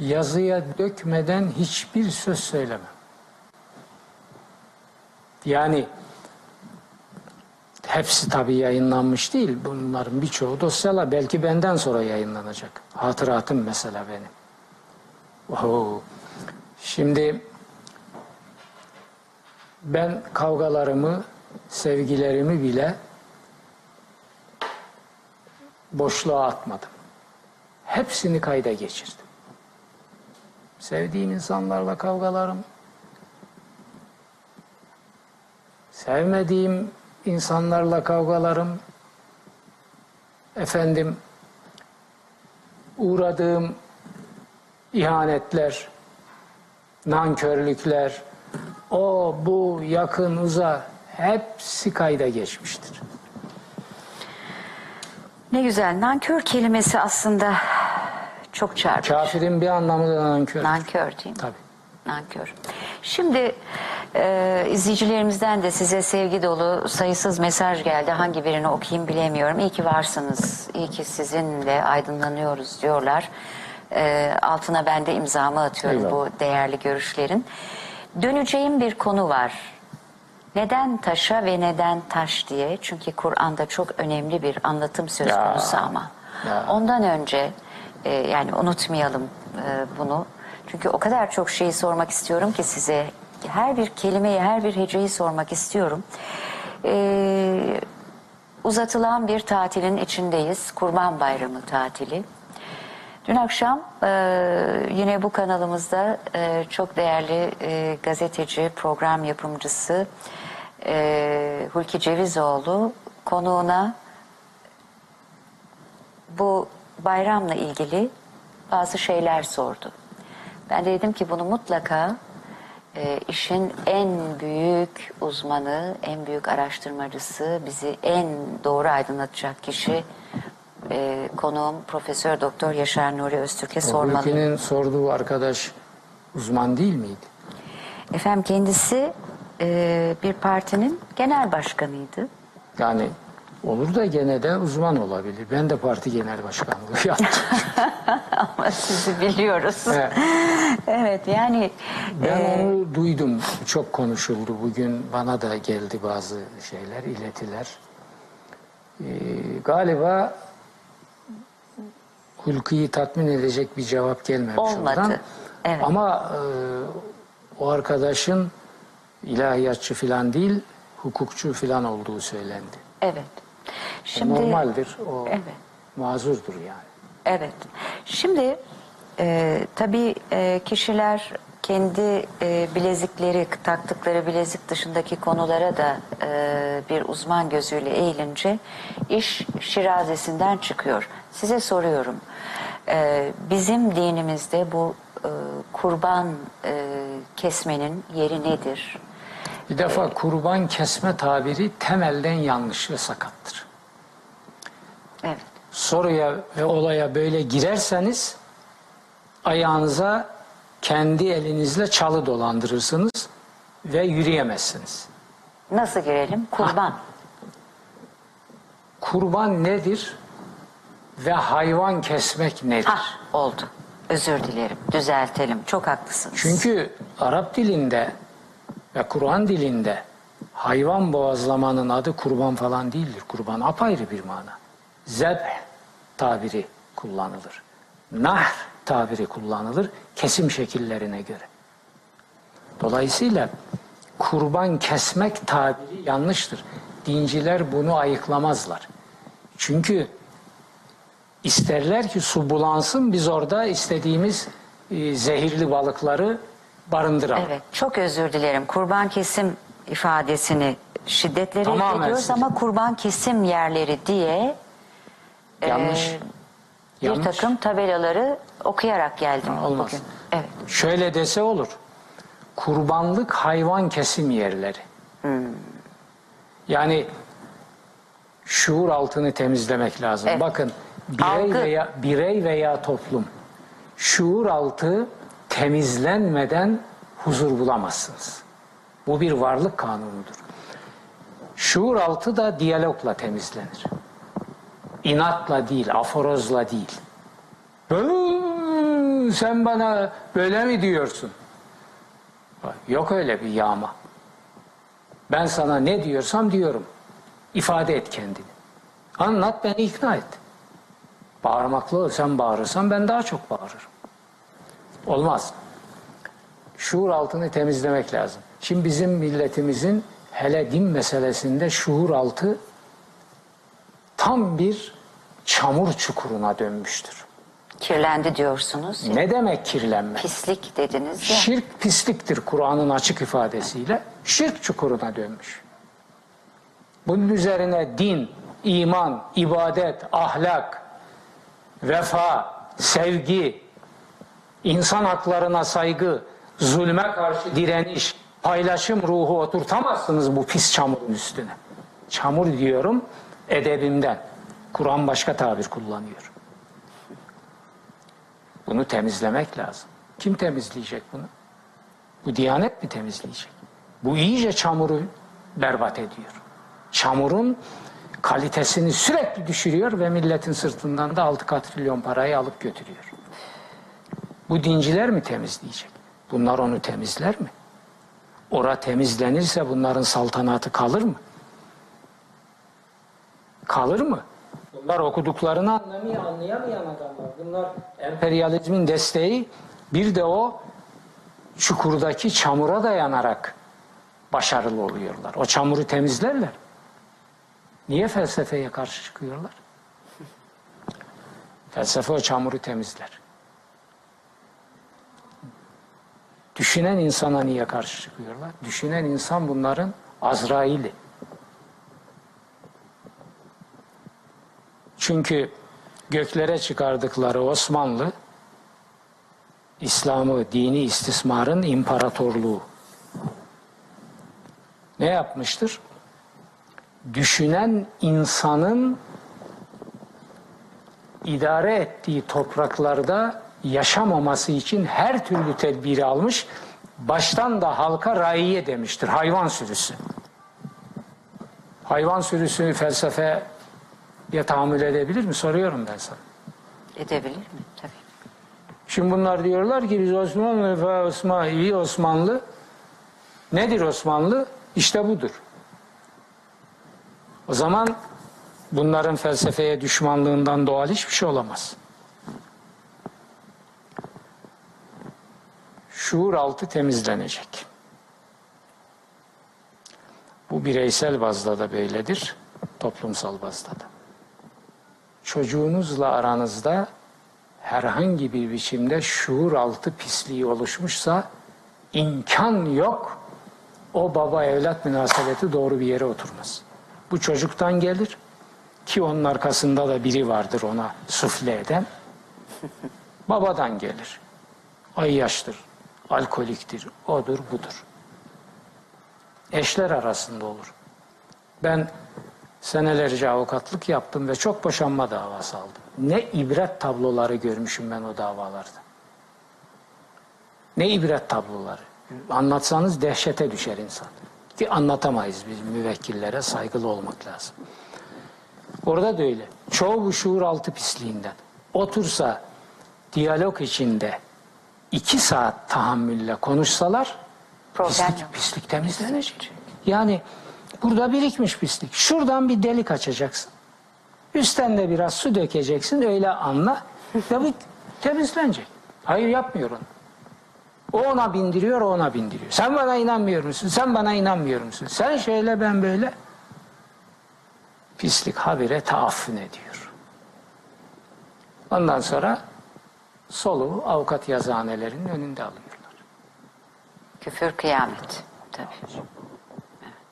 yazıya dökmeden hiçbir söz söylemem. Yani hepsi tabii yayınlanmış değil. Bunların birçoğu dosyalar belki benden sonra yayınlanacak. Hatıratım mesela benim. Oho. Şimdi ben kavgalarımı, sevgilerimi bile boşluğa atmadım. Hepsini kayda geçirdim. Sevdiğim insanlarla kavgalarım, sevmediğim insanlarla kavgalarım, efendim uğradığım ihanetler, nankörlükler, o bu yakın uza hepsi kayda geçmiştir. Ne güzel. Nankör kelimesi aslında çok çarpıcı. Kafirin bir anlamı da nankör. Nankör değil mi? Tabii. Nankör. Şimdi e, izleyicilerimizden de size sevgi dolu sayısız mesaj geldi. Hangi birini okuyayım bilemiyorum. İyi ki varsınız. İyi ki sizinle aydınlanıyoruz diyorlar. E, altına ben de imzamı atıyorum Eyvallah. bu değerli görüşlerin. Döneceğim bir konu var. Neden taşa ve neden taş diye? Çünkü Kur'an'da çok önemli bir anlatım söz Ya, konusu ama. ya. Ondan önce e, yani unutmayalım e, bunu. Çünkü o kadar çok şeyi sormak istiyorum ki size. Her bir kelimeyi, her bir heceyi sormak istiyorum. E, uzatılan bir tatilin içindeyiz. Kurban Bayramı tatili. Dün akşam e, yine bu kanalımızda e, çok değerli e, gazeteci, program yapımcısı e, Hulki Cevizoğlu konuğuna bu bayramla ilgili bazı şeyler sordu. Ben de dedim ki bunu mutlaka e, işin en büyük uzmanı, en büyük araştırmacısı, bizi en doğru aydınlatacak kişi e, konuğum Profesör Doktor Yaşar Nuri Öztürk'e sormalıyım. Hulki'nin sorduğu arkadaş uzman değil miydi? Efendim kendisi e, bir partinin genel başkanıydı. Yani olur da gene de uzman olabilir. Ben de parti genel başkanlığı [laughs] yaptım. [laughs] Ama sizi biliyoruz. Evet. evet yani Ben e, onu duydum. Çok konuşuldu. Bugün bana da geldi bazı şeyler, iletiler. Ee, galiba Hulki'yi tatmin edecek bir cevap gelmemiş Olmadı. oradan. Evet. Ama e, o arkadaşın ilahiyatçı falan değil, hukukçu falan olduğu söylendi. evet. O Şimdi Normaldir. O Evet. mazurdur yani. Evet. Şimdi e, tabii e, kişiler kendi e, bilezikleri, taktıkları bilezik dışındaki konulara da e, bir uzman gözüyle eğilince iş şirazesinden çıkıyor. Size soruyorum. E, bizim dinimizde bu e, kurban e, kesmenin yeri nedir? Bir defa kurban kesme tabiri temelden yanlış ve sakattır. Evet. soruya ve olaya böyle girerseniz ayağınıza kendi elinizle çalı dolandırırsınız ve yürüyemezsiniz. Nasıl girelim? Kurban. Kurban nedir ve hayvan kesmek nedir? Hah oldu. Özür dilerim. Düzeltelim. Çok haklısınız. Çünkü Arap dilinde ve Kur'an dilinde hayvan boğazlamanın adı kurban falan değildir. Kurban apayrı bir mana. Zebh tabiri kullanılır. Nahr tabiri kullanılır kesim şekillerine göre. Dolayısıyla kurban kesmek tabiri yanlıştır. Dinciler bunu ayıklamazlar. Çünkü isterler ki su bulansın biz orada istediğimiz e, zehirli balıkları barındıralım. Evet, çok özür dilerim. Kurban kesim ifadesini şiddetle Tamamen reddediyoruz sizin. ama kurban kesim yerleri diye Yanlış. e, bir Yanlış. takım tabelaları okuyarak geldim Ha, olmaz. bugün. Evet. Şöyle dese olur. Kurbanlık hayvan kesim yerleri. Yani şuur altını temizlemek lazım. Evet. Bakın birey Algı. veya birey veya toplum şuur altı temizlenmeden huzur bulamazsınız. Bu bir varlık kanunudur. Şuur altı da diyalogla temizlenir. İnatla değil, aforozla değil. "Hı, Sen bana böyle mi diyorsun? Yok öyle bir yağma. Ben sana ne diyorsam diyorum. İfade et kendini. Anlat beni ikna et. Bağırmakla ol. Sen bağırırsan ben daha çok bağırırım. Olmaz. Şuur altını temizlemek lazım. Şimdi bizim milletimizin hele din meselesinde şuur altı tam bir çamur çukuruna dönmüştür. Kirlendi diyorsunuz. ya. Ne demek kirlenme? Pislik dediniz ya. Şirk pisliktir Kur'an'ın açık ifadesiyle. Şirk çukuruna dönmüş. Bunun üzerine din, iman, ibadet, ahlak, vefa, sevgi, insan haklarına saygı, zulme karşı direniş, paylaşım ruhu oturtamazsınız bu pis çamurun üstüne. Çamur diyorum edebimden. Kur'an başka tabir kullanıyor. Bunu temizlemek lazım. Kim temizleyecek bunu? Bu diyanet mi temizleyecek? Bu iyice çamuru berbat ediyor. Çamurun kalitesini sürekli düşürüyor ve milletin sırtından da 6 katrilyon parayı alıp götürüyor. Bu dinciler mi temizleyecek? Bunlar onu temizler mi? Ora temizlenirse bunların saltanatı kalır mı? Kalır mı? Bunlar okuduklarını anlamıyor, anlayamayan adamlar. Bunlar emperyalizmin desteği bir de o çukurdaki çamura dayanarak başarılı oluyorlar. O çamuru temizlerler. Niye felsefeye karşı çıkıyorlar? Felsefe o çamuru temizler. Düşünen insana niye karşı çıkıyorlar? Düşünen insan bunların Azrail'i. Çünkü göklere çıkardıkları Osmanlı İslam'ı, dini istismarın imparatorluğu. Ne yapmıştır? Düşünen insanın idare ettiği topraklarda yaşamaması için her türlü tedbiri almış. Baştan da halka raiye demiştir. Hayvan sürüsü. Hayvan sürüsü felsefe ya tahammül edebilir mi? Soruyorum ben sana. Edebilir mi? Tabii. Şimdi bunlar diyorlar ki biz Osmanlı ve Osman, iyi Osmanlı. Nedir Osmanlı? İşte budur. O zaman bunların felsefeye düşmanlığından doğal hiçbir şey olamaz. Şuur altı temizlenecek. Bu bireysel bazda da böyledir, toplumsal bazda da. Çocuğunuzla aranızda herhangi bir biçimde şuur altı pisliği oluşmuşsa imkan yok o baba evlat münasebeti doğru bir yere oturmaz. Bu çocuktan gelir ki onun arkasında da biri vardır ona sufle eden. [laughs] Babadan gelir. Ayyaştır, alkoliktir, odur budur. Eşler arasında olur. Ben senelerce avukatlık yaptım ve çok boşanma davası aldım. Ne ibret tabloları görmüşüm ben o davalarda. Ne ibret tabloları. Anlatsanız dehşete düşer insan. Ki anlatamayız biz müvekkillere saygılı olmak lazım. Orada da öyle. Çoğu bu şuur altı pisliğinden. Otursa diyalog içinde iki saat tahammülle konuşsalar Problem pislik, yok. pislik temizlenecek. Yani burada birikmiş pislik. Şuradan bir delik açacaksın. Üstten de biraz su dökeceksin. Öyle anla. Ve bu temizlenecek. Hayır yapmıyor onu. O ona bindiriyor, o ona bindiriyor. Sen bana inanmıyor musun? Sen bana inanmıyor musun? Sen şöyle, ben böyle. Pislik habire taaffün ediyor. Ondan sonra soluğu avukat yazıhanelerinin önünde alıyorlar. Küfür kıyamet. Tabii.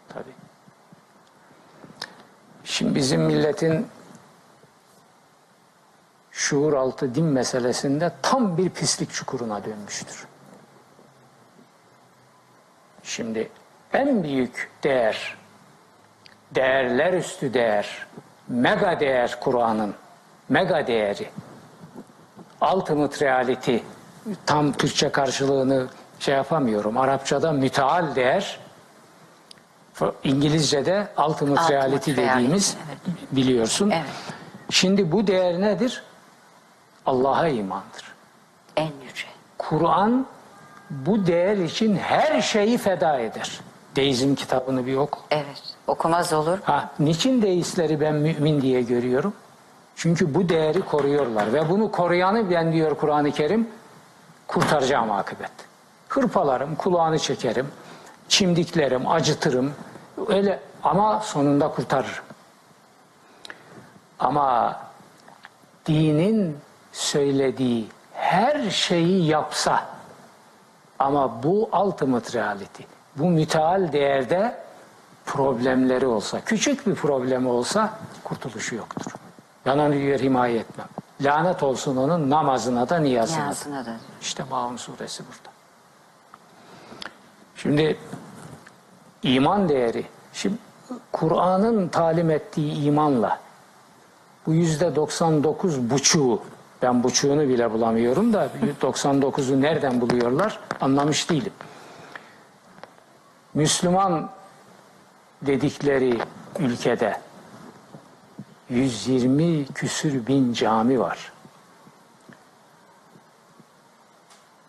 Tabii. Şimdi bizim milletin şuur altı din meselesinde tam bir pislik çukuruna dönmüştür. Şimdi en büyük değer, değerler üstü değer, mega değer Kur'an'ın, mega değeri, ultimate reality, tam Türkçe karşılığını şey yapamıyorum. Arapçada müteal değer, İngilizce'de ultimate, Ultimate reality dediğimiz evet. biliyorsun. Evet. Şimdi bu değer nedir? Allah'a imandır. En yüce. Kur'an bu değer için her şeyi feda eder. Deizm kitabını bir oku. Evet. Okumaz olur. Ha, niçin deistleri ben mümin diye görüyorum? Çünkü bu değeri koruyorlar ve bunu koruyanı ben diyor Kur'an-ı Kerim kurtaracağım akıbet. Hırpalarım, kulağını çekerim, çimdiklerim, acıtırım. Öyle ama sonunda kurtarırım. Ama dinin söylediği her şeyi yapsa ama bu ultimate reality, bu müteal değerde problemleri olsa, küçük bir problemi olsa kurtuluşu yoktur. Ben onu diyor himaye etmem. Lanet olsun onun namazına da niyazına da. Niyazına da. İşte Maun suresi burada. Şimdi iman değeri. Şimdi Kur'an'ın talim ettiği imanla bu yüzde 99 buçuğu ben buçuğunu bile bulamıyorum da 99'u nereden buluyorlar anlamış değilim. Müslüman dedikleri ülkede 120 küsür bin cami var.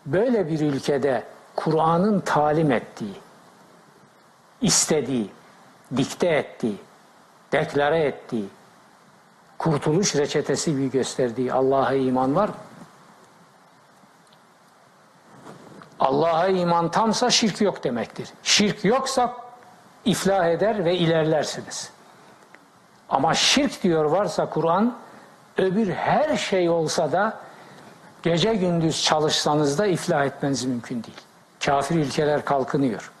Böyle bir ülkede Kur'an'ın talim ettiği, istediği, dikte ettiği, deklare ettiği, kurtuluş reçetesi bir gösterdiği Allah'a iman var? Allah'a iman tamsa şirk yok demektir. Şirk yoksa iflah eder ve ilerlersiniz. Ama şirk diyor varsa Kur'an öbür her şey olsa da gece gündüz çalışsanız da iflah etmeniz mümkün değil. Kafir ülkeler kalkınıyor.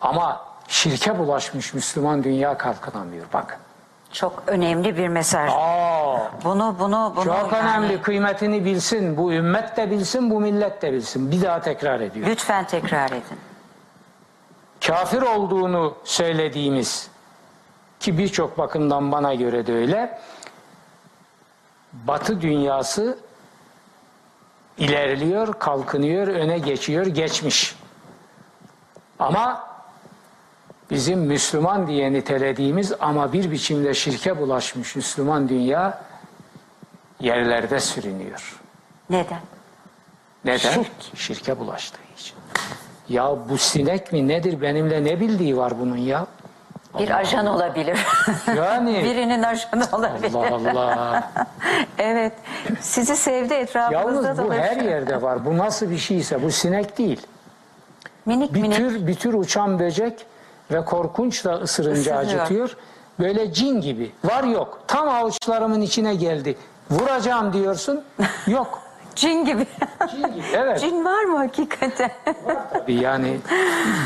Ama şirke bulaşmış Müslüman dünya kalkınamıyor. Bakın. Çok önemli bir mesaj. Aa, Bunu bunu bunu çok yani önemli. Kıymetini bilsin. Bu ümmet de bilsin, bu millet de bilsin. Bir daha tekrar ediyor. lütfen tekrar edin. kafir olduğunu söylediğimiz ki birçok bakımdan bana göre de öyle Batı dünyası ilerliyor, kalkınıyor, öne geçiyor, geçmiş. Ama bizim Müslüman diye nitelediğimiz ama bir biçimde şirke bulaşmış Müslüman dünya yerlerde sürünüyor. Neden? Neden? Şirk. Şirke bulaştığı için. Ya bu sinek mi nedir benimle ne bildiği var bunun ya? Bir ajan olabilir. Yani [laughs] Birinin ajanı olabilir. Allah Allah. [laughs] Evet. Sizi sevdi etrafınızda Yalnız bu her yerde var. Bu nasıl bir şeyse bu sinek değil. Minik Bir minik. tür, bir tür uçan böcek ve korkunç da ısırınca Isırıyor. acıtıyor. Böyle cin gibi. Var yok. Tam avuçlarımın içine geldi. Vuracağım diyorsun. Yok. [laughs] Cin gibi. Cin gibi. Evet. Cin var mı hakikaten? Tabii yani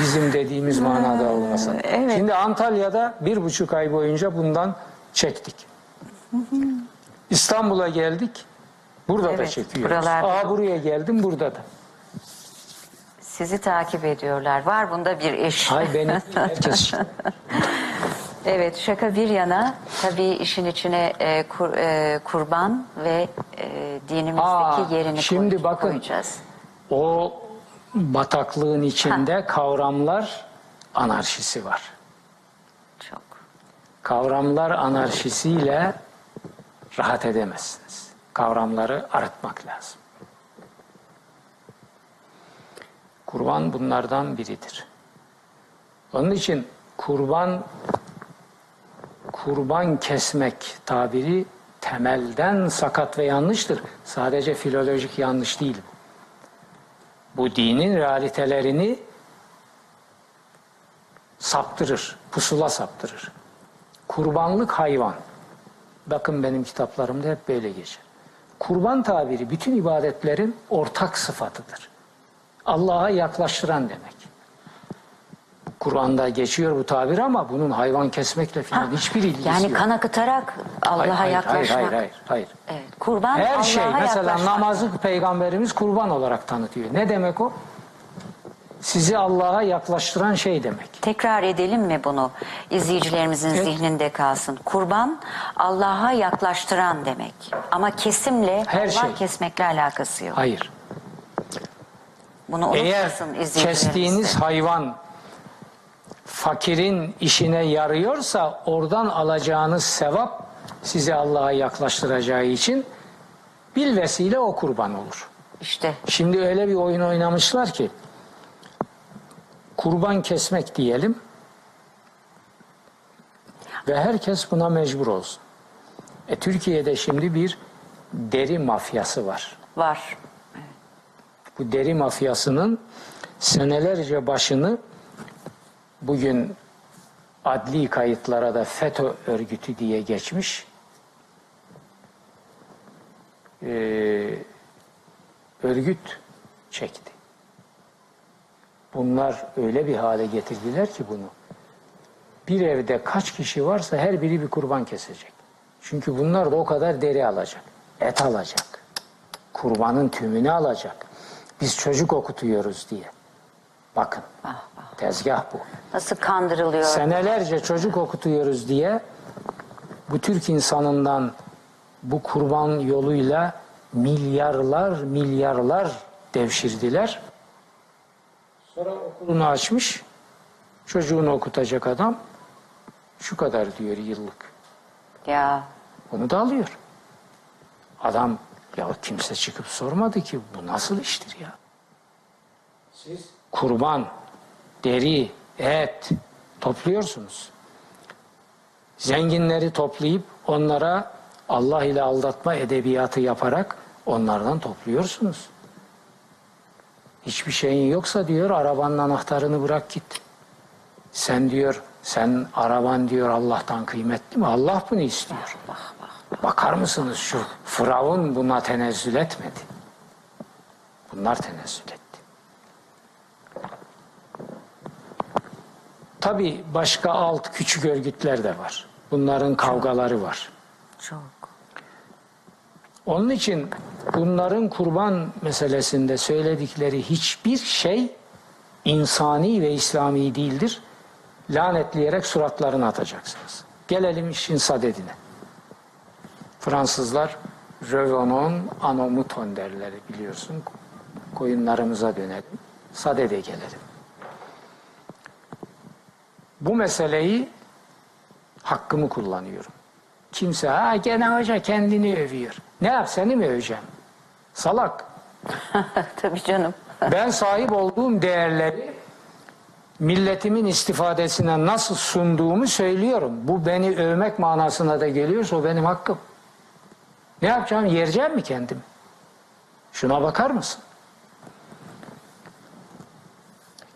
bizim dediğimiz manada olmasa. [laughs] evet. Şimdi Antalya'da bir buçuk ay boyunca bundan çektik. İstanbul'a geldik. Burada da Evet, çekiyoruz. buralarda. Aa buraya geldim burada da. Sizi takip ediyorlar. Var bunda bir iş. Hay beni herkes [laughs] Evet şaka bir yana tabii işin içine e, kur- e, kurban ve e, dinimizdeki Aa, yerini şimdi koy- bakın. koyacağız. o bataklığın içinde kavramlar anarşisi var. Çok. Kavramlar anarşisiyle rahat edemezsiniz. Kavramları arıtmak lazım. Kurban bunlardan biridir. Onun için kurban kurban kesmek tabiri temelden sakat ve yanlıştır. Sadece filolojik yanlış değil bu. Dinin realitelerini saptırır, pusula saptırır. Kurbanlık hayvan. Bakın benim kitaplarımda hep böyle geçer. Kurban tabiri bütün ibadetlerin ortak sıfatıdır. Allah'a yaklaştıran demek. Kur'an'da geçiyor bu tabir ama bunun hayvan kesmekle falan hiçbir ilgisi Yani yok. kan akıtarak Allah'a Hayır, hayır, yaklaşmak. Hayır, hayır, hayır. Evet. Kurban Her şey mesela yaklaşmak. namazı peygamberimiz kurban olarak tanıtıyor. Ne demek o? Sizi Allah'a yaklaştıran şey demek. Tekrar edelim mi bunu? İzleyicilerimizin Evet. zihninde kalsın. Kurban Allah'a yaklaştıran demek. Ama kesimle Her Allah şey. kesmekle alakası yok. Hayır. Bunu Eğer kestiğiniz hayvan fakirin işine yarıyorsa oradan alacağınız sevap sizi Allah'a yaklaştıracağı için bil vesile o kurban olur. İşte Şimdi öyle bir oyun oynamışlar ki kurban kesmek diyelim ve herkes buna mecbur olsun. E, Türkiye'de şimdi bir deri mafyası var. var. Bu deri mafyasının senelerce başını bugün adli kayıtlara da FETÖ örgütü diye geçmiş. Ee, örgüt çekti. Bunlar öyle bir hale getirdiler ki bunu. Bir evde kaç kişi varsa her biri bir kurban kesecek. Çünkü bunlar da o kadar deri alacak. Et alacak. Kurbanın tümünü alacak. Biz çocuk okutuyoruz diye. Bakın. Tezgah bu. Nasıl kandırılıyor? Senelerce çocuk okutuyoruz diye bu Türk insanından bu kurban yoluyla milyarlar milyarlar devşirdiler. Sonra okulunu açmış. Çocuğunu okutacak adam şu kadar diyor yıllık. Ya Onu da alıyor. Adam ya kimse çıkıp sormadı ki bu nasıl iştir ya? Siz kurban, deri, et topluyorsunuz. Zenginleri toplayıp onlara Allah ile aldatma edebiyatı yaparak onlardan topluyorsunuz. Hiçbir şeyin yoksa diyor arabanın anahtarını bırak git. Sen diyor Sen araban diyor Allah'tan kıymetli mi? Allah bunu istiyor. Bakar mısınız şu Firavun buna tenezzül etmedi. Bunlar tenezzül etti. Tabi başka alt küçük örgütler de var. Bunların kavgaları var. Çok. Onun için bunların kurban meselesinde söyledikleri hiçbir şey insani ve İslami değildir. Lanetleyerek suratlarını atacaksınız. Gelelim işin sadedine. Fransızlar Revenon anomuton derler biliyorsun. Koyunlarımıza dönelim. Sadede gelelim. Bu meseleyi hakkımı kullanıyorum. Kimse ha gene hoca kendini övüyor. Ne yap seni mi öveceğim? Salak. [laughs] Tabii canım. [laughs] Ben sahip olduğum değerleri milletimin istifadesine nasıl sunduğumu söylüyorum. Bu beni övmek manasına da geliyorsa o benim hakkım. Ne yapacağım? Yereceğim mi kendim? Şuna bakar mısın?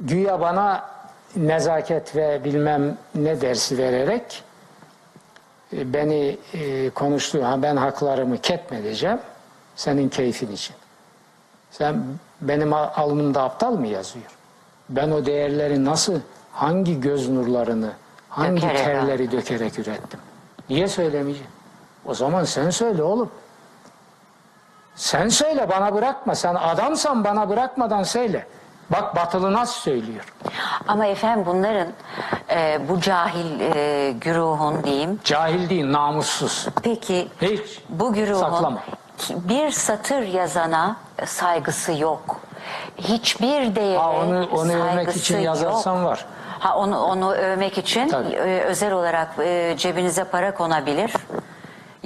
Güya bana nezaket ve bilmem ne dersi vererek e, beni e, konuştu. Ha ben haklarımı ketmedeceğim senin keyfin için. Sen benim al- alnımda aptal mı yazıyor? Ben o değerleri nasıl, hangi göz nurlarını, hangi Dökerek terleri dökerek ürettim? Niye söylemeyeceğim? O zaman sen söyle oğlum. Sen söyle bana bırakma. Sen adamsan bana bırakmadan söyle. Bak batılı nasıl söylüyor. Ama efendim bunların e, bu cahil e, güruhun diyeyim. Cahil değil, namussuz. Peki Hiç bu güruhun saklama. bir satır yazana saygısı yok. Hiçbir değere Ha, onu- onu saygısı için yok. yazarsan var. Ha onu onu övmek için Tabii. e, özel olarak e, cebinize para konabilir.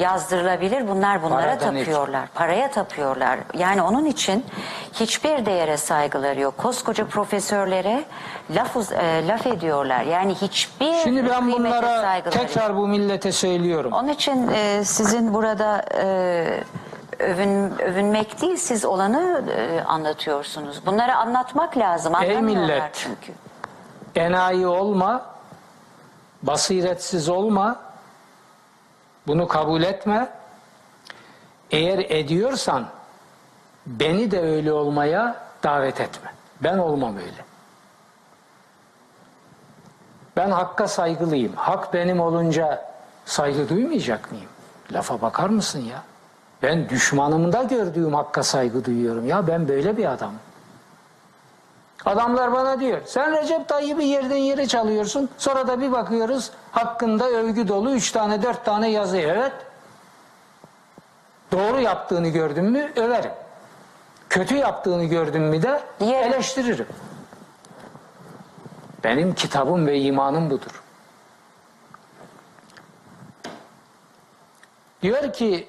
Yazdırılabilir. Bunlar bunlara Paradan hiç. tapıyorlar. Paraya tapıyorlar. Yani onun için hiçbir değere saygıları yok. Koskoca profesörlere laf e, laf ediyorlar. Yani hiçbir Şimdi ben bunlara saygıları yok. tekrar bu millete söylüyorum. Onun için e, sizin burada e, övün, övünmek değil, siz olanı e, anlatıyorsunuz. Bunları anlatmak lazım. Ey millet! çünkü. Enayi olma, basiretsiz olma, bunu kabul etme. Eğer ediyorsan beni de öyle olmaya davet etme. Ben olmam öyle. Ben hakka saygılıyım. Hak benim olunca saygı duymayacak mıyım? Lafa bakar mısın ya? Ben düşmanımda gördüğüm hakka saygı duyuyorum. Ya ben böyle bir adamım. Adamlar bana diyor sen Recep Tayyip'i yerden yere çalıyorsun. Sonra da bir bakıyoruz hakkında övgü dolu üç tane dört tane yazı. Evet. Doğru yaptığını gördüm mü? Överim. Kötü yaptığını gördüm mü de Yerim. eleştiririm. Benim kitabım ve imanım budur. Diyor ki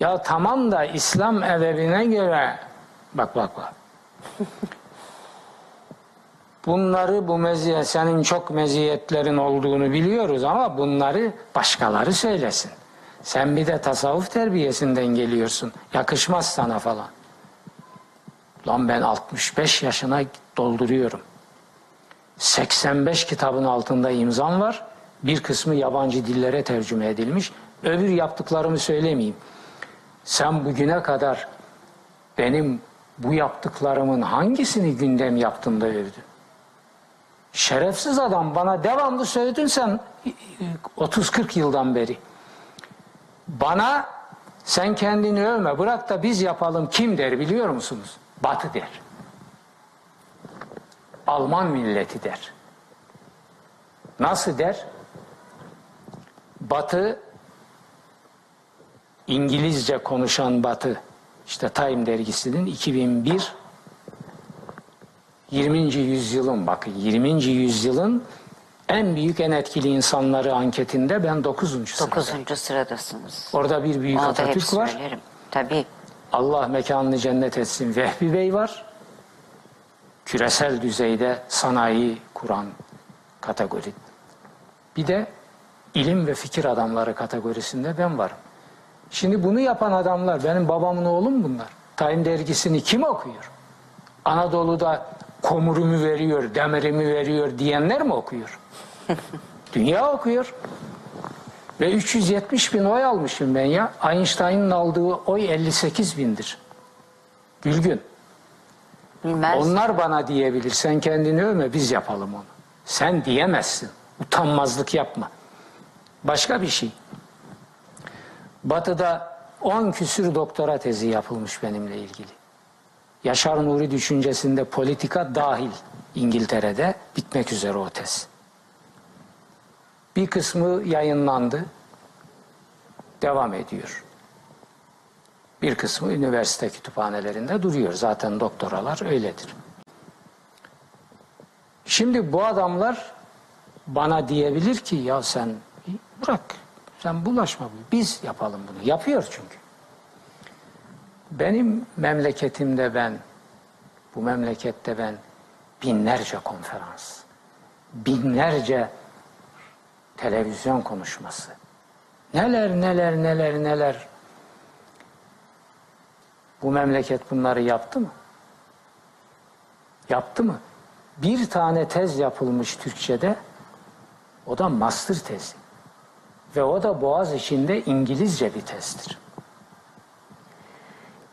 ya tamam da İslam edebine göre bak bak bak [laughs] Bunları bu meziyet, senin çok meziyetlerin olduğunu biliyoruz ama bunları başkaları söylesin. Sen bir de tasavvuf terbiyesinden geliyorsun. Yakışmaz sana falan. Lan ben 65 yaşına dolduruyorum. 85 kitabın altında imzam var. Bir kısmı yabancı dillere tercüme edilmiş. Öbür yaptıklarımı söylemeyeyim. Sen bugüne kadar benim bu yaptıklarımın hangisini gündem yaptın da övdün? Şerefsiz adam bana devamlı söyledin sen 30-40 yıldan beri. Bana sen kendini övme bırak da biz yapalım kim der biliyor musunuz? Batı der. Alman milleti der. Nasıl der? Batı İngilizce konuşan Batı işte Time dergisinin 2001 20. yüzyılın bakın 20. yüzyılın en büyük en etkili insanları anketinde ben 9. sırada. Dokuzuncu sıradasınız. Orada bir büyük Onu Atatürk var. söylerim. Tabii. Allah mekanını cennet etsin. Vehbi Bey var. Küresel düzeyde sanayi kuran kategori. Bir de ilim ve fikir adamları kategorisinde ben varım. Şimdi bunu yapan adamlar benim babamın oğlu mu bunlar? Time dergisini kim okuyor? Anadolu'da komurumu veriyor, demirimi veriyor diyenler mi okuyor? [laughs] Dünya okuyor. Ve 370 bin oy almışım ben ya. Einstein'ın aldığı oy 58 bindir. Gülgün. Bilmez. Onlar bana diyebilir. Sen kendini övme biz yapalım onu. Sen diyemezsin. Utanmazlık yapma. Başka bir şey. Batı'da 10 küsür doktora tezi yapılmış benimle ilgili. Yaşar Nuri düşüncesinde politika dahil İngiltere'de bitmek üzere o tez. Bir kısmı yayınlandı. Devam ediyor. Bir kısmı üniversite kütüphanelerinde duruyor. Zaten doktoralar öyledir. Şimdi bu adamlar bana diyebilir ki ya sen bırak sen bulaşma biz yapalım bunu. Yapıyor çünkü. Benim memleketimde ben bu memlekette ben binlerce konferans, binlerce televizyon konuşması, neler neler neler neler bu memleket bunları yaptı mı? Yaptı mı? Bir tane tez yapılmış Türkçe'de o da master tezi. Ve o da Boğaz içinde İngilizce bir tezdir.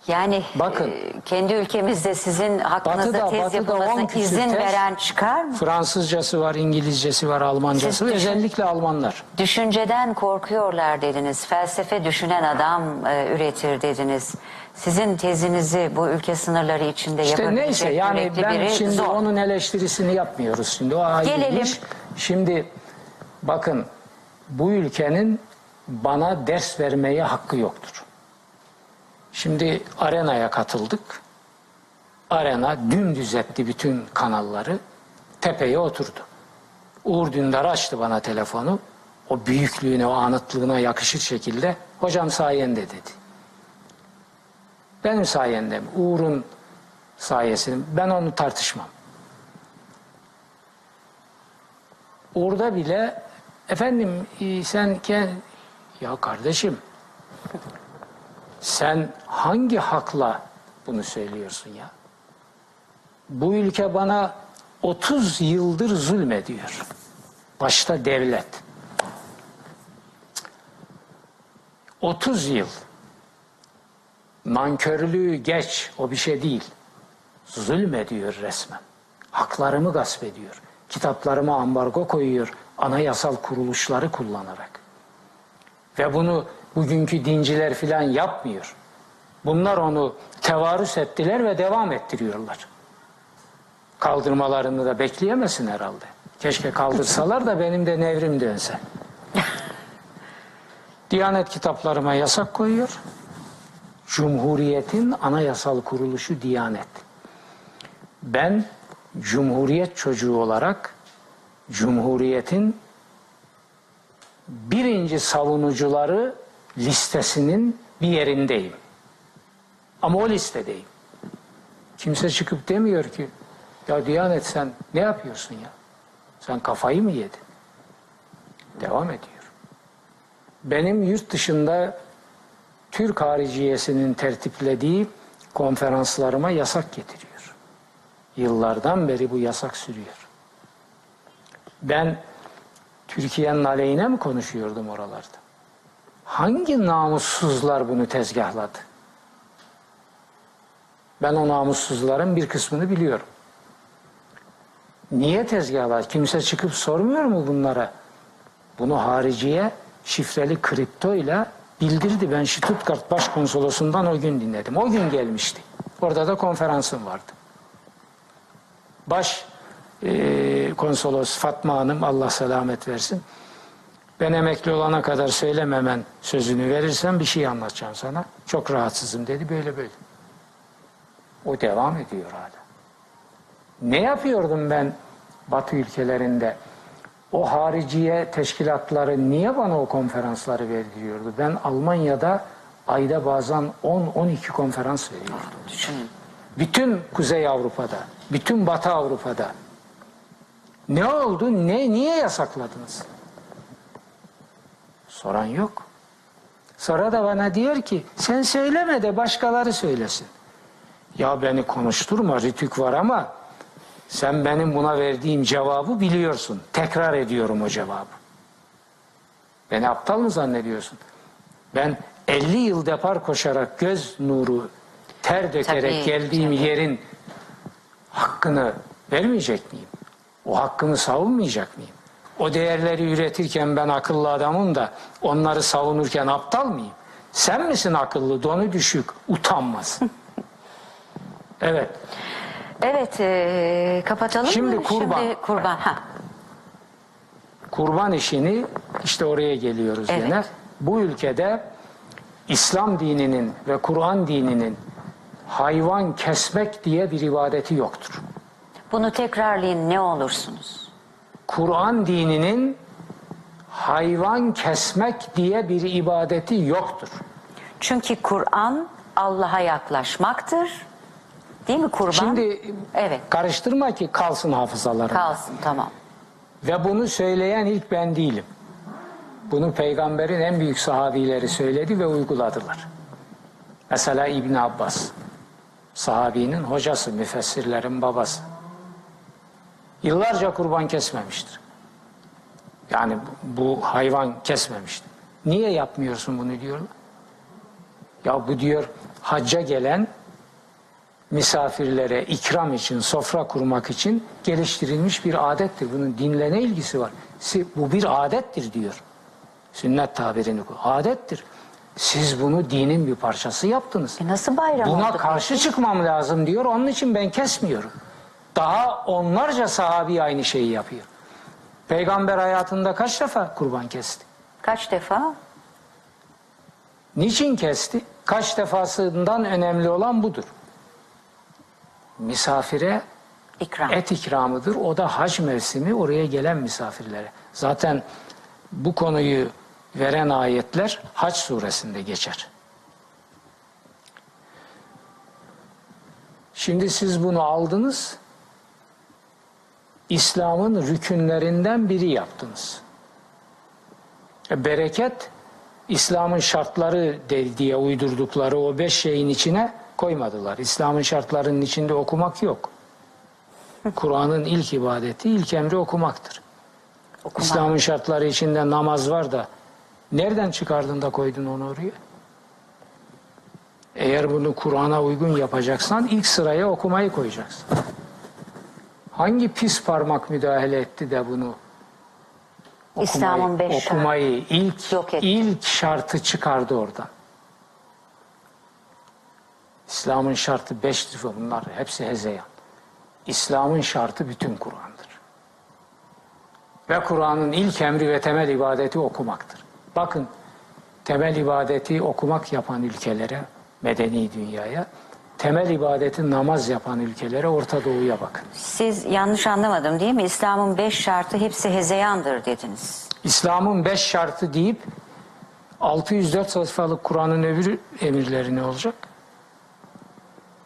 Yani Bakın. e, kendi ülkemizde sizin hakkınızda Batı'da- tez Batı'da yapılmasına 10 küsür izin tez- veren çıkar mı? Fransızcası var, İngilizcesi var, Almancası, Siz düşün- özellikle Almanlar. Düşünceden korkuyorlar dediniz. Felsefe düşünen adam e, üretir dediniz. Sizin tezinizi bu ülke sınırları içinde İşte yapabilecek neyse yani ben şimdi zor. onun eleştirisini yapmıyoruz şimdi. O ayrı Gelelim. iş. Şimdi bakın bu ülkenin bana ders vermeye hakkı yoktur. Şimdi arenaya katıldık. Arena dümdüz etti bütün kanalları. Tepeye oturdu. Uğur Dündar açtı bana telefonu. O büyüklüğüne, o anıtlığına yakışır şekilde hocam sayende dedi. Benim sayemde mi? Uğur'un sayesinde. Ben onu tartışmam. Orada bile efendim e, sen kend... ya kardeşim sen hangi hakla bunu söylüyorsun ya? Bu ülke bana 30 yıldır zulmediyor. Başta devlet. 30 yıl. Nankörlüğü geç, o bir şey değil. Zulmediyor resmen. Haklarımı gasp ediyor. Kitaplarıma ambargo koyuyor. Anayasal kuruluşları kullanarak. Ve bunu bugünkü dinciler filan yapmıyor. Bunlar onu tevarüs ettiler ve devam ettiriyorlar. Kaldırmalarını da bekleyemesin herhalde. Keşke kaldırsalar da benim de nevrim dönse. [laughs] Diyanet kitaplarıma yasak koyuyor. Cumhuriyetin anayasal kuruluşu Diyanet. Ben Cumhuriyet çocuğu olarak Cumhuriyet'in birinci savunucuları listesinin bir yerindeyim. Ama o listedeyim. Kimse çıkıp demiyor ki ya Diyanet sen ne yapıyorsun ya? Sen kafayı mı yedin? Devam ediyor. Benim yurt dışında Türk hariciyesinin tertiplediği konferanslarıma yasak getiriyor. Yıllardan beri bu yasak sürüyor. Ben Türkiye'nin aleyhine mi konuşuyordum oralarda? Hangi namussuzlar bunu tezgahladı? Ben o namussuzların bir kısmını biliyorum. Niye tezgahlar? Kimse çıkıp sormuyor mu bunlara? Bunu hariciye şifreli kripto ile bildirdi. Ben Stuttgart Başkonsolosundan o gün dinledim. O gün gelmişti. Orada da konferansım vardı. Baş e, konsolos Fatma Hanım Allah selamet versin. Ben emekli olana kadar söylememen sözünü verirsen bir şey anlatacağım sana. Çok rahatsızım dedi böyle böyle. O devam ediyor hala. Ne yapıyordum ben Batı ülkelerinde? O hariciye teşkilatları niye bana o konferansları verdiriyordu? Ben Almanya'da ayda bazen 10-12 konferans veriyordum. Düşünün. Bütün Kuzey Avrupa'da, bütün Batı Avrupa'da. Ne oldu? Ne niye yasakladınız? Soran yok. Sonra da bana diyor ki sen söyleme de başkaları söylesin. Ya beni konuşturma ritük var ama Sen benim buna verdiğim cevabı biliyorsun. Tekrar ediyorum o cevabı. Beni aptal mı zannediyorsun? Ben 50 yıl depar koşarak göz nuru ter dökerek Tabii, geldiğim tabii. yerin hakkını vermeyecek miyim? O hakkımı savunmayacak mıyım? O değerleri üretirken ben akıllı adamım da onları savunurken aptal mıyım? Sen misin akıllı, donu düşük, utanmaz. [laughs] evet. Evet e, kapatalım Şimdi mı? kurban. Şimdi kurban. Ha. kurban işini işte oraya geliyoruz Evet. yine. Bu ülkede İslam dininin ve Kur'an dininin hayvan kesmek diye bir ibadeti yoktur. Bunu tekrarlayın ne olursunuz. Kur'an dininin hayvan kesmek diye bir ibadeti yoktur. Çünkü Kur'an Allah'a yaklaşmaktır. Değil mi kurban? Şimdi Evet. karıştırma ki kalsın hafızalarında. kalsın tamam. Ve bunu söyleyen ilk ben değilim. Bunu peygamberin en büyük sahabileri söyledi ve uyguladılar. Mesela İbn Abbas, sahabinin hocası, müfessirlerin babası. Yıllarca kurban kesmemiştir. Yani bu hayvan kesmemiştir. Niye yapmıyorsun bunu diyorlar. Ya bu diyor hacca gelen misafirlere ikram için, sofra kurmak için geliştirilmiş bir adettir. Bunun dinle ne ilgisi var? Bu bir adettir diyor. Sünnet tabirini. Adettir. Siz bunu dinin bir parçası yaptınız. E nasıl bayram Buna oldu karşı çıkmam lazım diyor. Onun için ben kesmiyorum. Daha onlarca sahabi aynı şeyi yapıyor. Peygamber hayatında kaç defa kurban kesti? Kaç defa? Niçin kesti? Kaç defasından önemli olan budur. Misafire İkram. et ikramıdır. O da hac mevsimi oraya gelen misafirlere. Zaten bu konuyu veren ayetler Hac suresinde geçer. Şimdi siz bunu aldınız. İslam'ın rükünlerinden biri yaptınız. E, Bereket İslam'ın şartları de- diye uydurdukları o beş şeyin içine koymadılar. İslam'ın şartlarının içinde okumak yok. Kur'an'ın ilk ibadeti, ilk emri okumaktır. Okuma. İslam'ın şartları içinde namaz var da nereden çıkardın da koydun onu oraya? Eğer bunu Kur'an'a uygun yapacaksan ilk sıraya okumayı koyacaksın. Hangi pis parmak müdahale etti de bunu İslam'ın beş şartı. okumayı ilk Yok etti. ilk şartı çıkardı oradan. İslam'ın şartı beştir ve bunlar hepsi hezeyan. İslam'ın şartı bütün Kur'an'dır. Ve Kur'an'ın ilk emri ve temel ibadeti okumaktır. Bakın temel ibadeti okumak yapan ülkelere, medeni dünyaya, temel ibadeti namaz yapan ülkelere, Orta Doğu'ya bakın. Siz yanlış anlamadım değil mi? İslam'ın beş şartı hepsi hezeyandır dediniz. İslam'ın beş şartı deyip 604 sayfalık Kur'an'ın öbür emirleri ne olacak?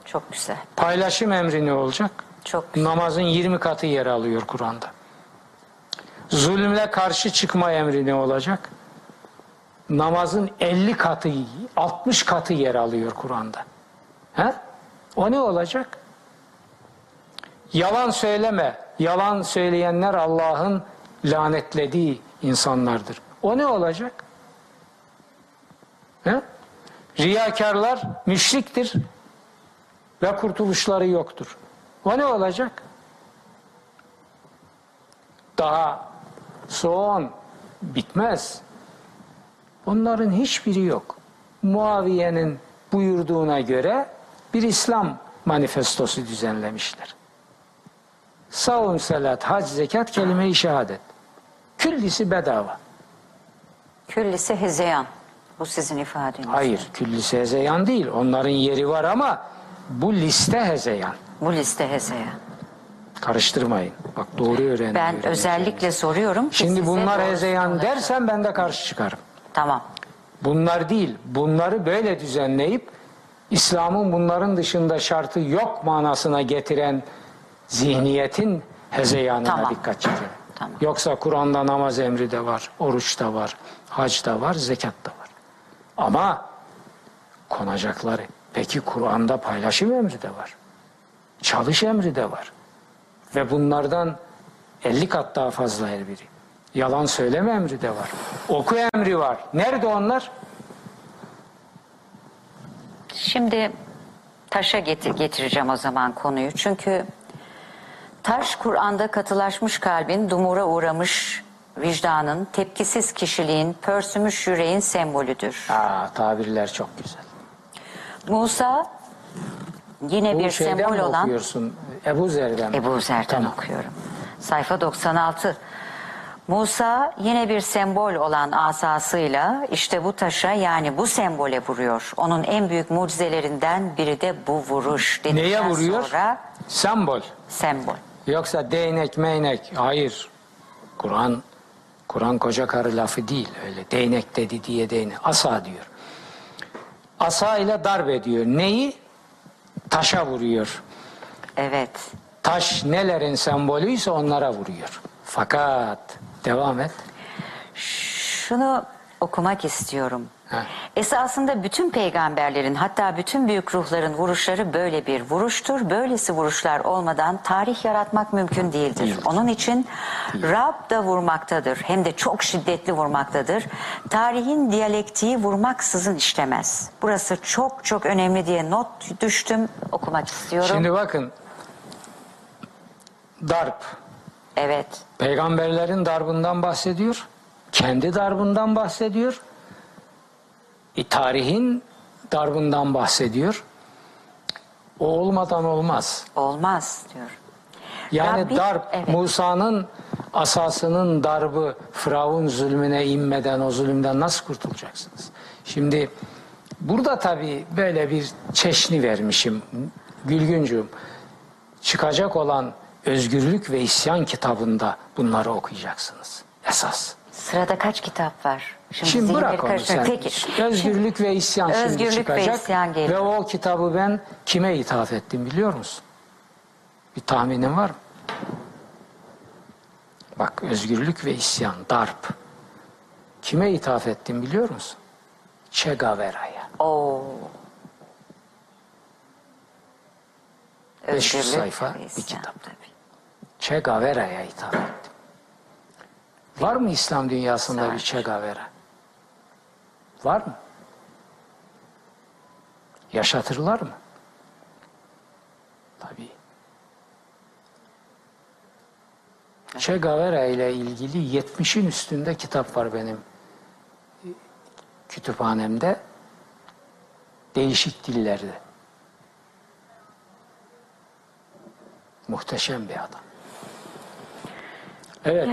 Çok güzel. Paylaşım emri ne olacak? Çok güzel. Namazın 20 katı yer alıyor Kur'an'da. Zulümle karşı çıkma emri ne olacak? Namazın 50 katı, 60 katı yer alıyor Kur'an'da. He? O ne olacak? Yalan söyleme. Yalan söyleyenler Allah'ın lanetlediği insanlardır. O ne olacak? He? Riyakarlar müşriktir ve kurtuluşları yoktur. O ne olacak? Daha son bitmez. Onların hiçbiri yok. Muaviye'nin buyurduğuna göre bir İslam manifestosu düzenlemişler. Savun, salat, hac, zekat, kelime-i şehadet. Küllisi bedava. Küllisi hezeyan. Bu sizin ifadeniz. Hayır, küllisi hezeyan değil. Onların yeri var ama bu liste hezeyan. Bu liste hezeyan. Karıştırmayın. Bak doğru öğrenin. Ben özellikle soruyorum ki Şimdi bunlar hezeyan dersen ben de karşı çıkarım. Tamam. Bunlar değil. Bunları böyle düzenleyip İslam'ın bunların dışında şartı yok manasına getiren zihniyetin hezeyanına Tamam. dikkat çekelim. Tamam. Yoksa Kur'an'da namaz emri de var, oruç da var, hac da var, zekat da var. Ama konacakları. Peki Kur'an'da paylaşım emri de var. Çalış emri de var. Ve bunlardan 50 kat daha fazla her biri. Yalan söyleme emri de var. Oku emri var. Nerede onlar? Şimdi taşa getir, getireceğim o zaman konuyu. Çünkü taş Kur'an'da katılaşmış kalbin, dumura uğramış vicdanın, tepkisiz kişiliğin, pörsümüş yüreğin sembolüdür. Aa, tabirler çok güzel. Musa yine Bu bir şeyden sembol mi olan okuyorsun? Ebu Zer'den mi? Ebu Zer'den Tamam. okuyorum. Sayfa 96. Musa yine bir sembol olan asasıyla işte bu taşa yani bu sembole vuruyor. Onun en büyük mucizelerinden biri de bu vuruş. Neye dedikten vuruyor? Sonra Sembol. sembol. Yoksa değnek meynek. Hayır. Kur'an Kur'an koca karı lafı değil öyle. Değnek dedi diye değnek. Asa diyor. Asa ile darbe diyor. Neyi? Taşa vuruyor. Evet. Taş nelerin sembolüyse onlara vuruyor. Fakat devam et. Şunu okumak istiyorum. Ha. Esasında bütün peygamberlerin hatta bütün büyük ruhların vuruşları böyle bir vuruştur. Böylesi vuruşlar olmadan tarih yaratmak mümkün değildir. Değildir. Onun için Rab da vurmaktadır. Hem de çok şiddetli vurmaktadır. Tarihin diyalektiği vurmaksızın işlemez. Burası çok çok önemli diye not düştüm. Okumak istiyorum. Şimdi bakın. Darp. Evet. Peygamberlerin darbından bahsediyor. Kendi darbından bahsediyor. E, tarihin darbından bahsediyor. O olmadan olmaz. Olmaz diyor. Yani Rabbi- darp evet. Musa'nın asasının darbı Firavun zulmüne inmeden o zulümden nasıl kurtulacaksınız? Şimdi burada tabii böyle bir çeşni vermişim Gülgüncüğüm. Çıkacak olan Özgürlük ve İsyan kitabında bunları okuyacaksınız. Esas. Sırada kaç kitap var? Şimdi zihinleri bırak onu sen. Peki. Özgürlük ve isyan şimdi Özgürlük ve çıkacak. isyan geliyor. Ve o kitabı ben kime ithaf ettim biliyor musun? Bir tahminin var mı? Bak özgürlük ve isyan, darp. Kime ithaf ettim biliyor musun? Che Guevara'ya. Oo. 500 Özgürlük sayfa ve bir isyan kitap. tabii. Che Guevara'ya ithaf ettim. Var mı İslam dünyasında bir Che Guevara? Var mı? Yaşatırlar mı? Tabii. Che Guevara ile ilgili 70'in üstünde kitap var benim e, kütüphanemde. Değişik dillerde. Muhteşem bir adam. Evet.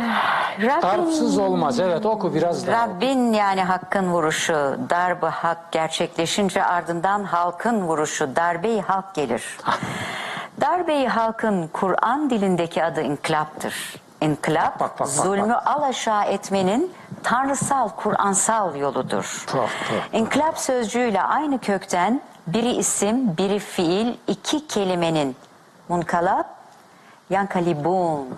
Rabbin, Darpsız olmaz. Evet oku biraz daha. Rabbin yani hakkın vuruşu, darbı hak gerçekleşince ardından halkın vuruşu, darbeyi halk gelir. [laughs] Darbeyi halkın Kur'an dilindeki adı inkılaptır. İnkılap, Bak, bak, bak, zulmü alaşağı etmenin tanrısal, Kur'ansal yoludur. Tuhaf, tuhaf. İnkılap sözcüğüyle aynı kökten biri isim, biri fiil, iki kelimenin munkalap, yankalibun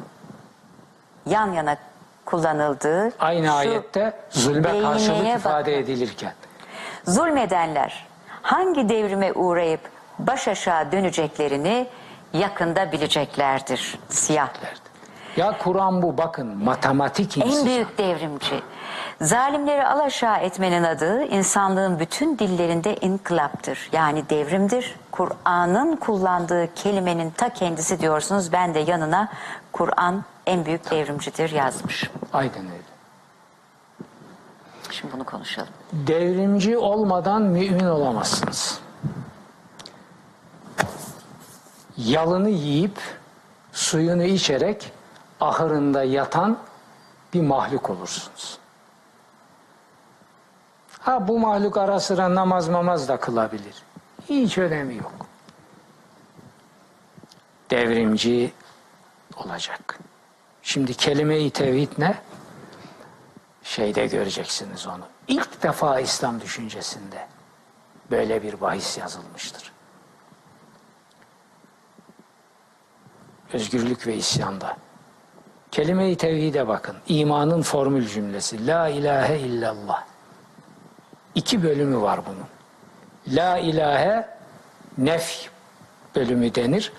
yan yana kullanıldığı Aynı ayette zulme karşılık bakın. ifade edilirken. Zulmedenler hangi devrime uğrayıp baş aşağı döneceklerini yakında bileceklerdir. Siyah. Ya Kur'an bu bakın matematik En insan. büyük devrimci. Zalimleri alaşağı etmenin adı insanlığın bütün dillerinde inkılaptır. Yani devrimdir. Kur'an'ın kullandığı kelimenin ta kendisi diyorsunuz. Ben de yanına Kur'an en büyük devrimcidir yazmış. Aynen öyle. Şimdi bunu konuşalım. Devrimci olmadan mümin olamazsınız. Yalını yiyip suyunu içerek ahırında yatan bir mahluk olursunuz. Ha bu mahluk ara sıra namaz mamaz da kılabilir. Hiç önemi yok. Devrimci olacak. Şimdi kelime-i tevhid ne? Şeyde göreceksiniz onu. İlk defa İslam düşüncesinde böyle bir bahis yazılmıştır. Özgürlük ve isyanda. Kelime-i tevhide bakın. İmanın formül cümlesi. La ilahe illallah. İki bölümü var bunun. La ilahe nef bölümü denir.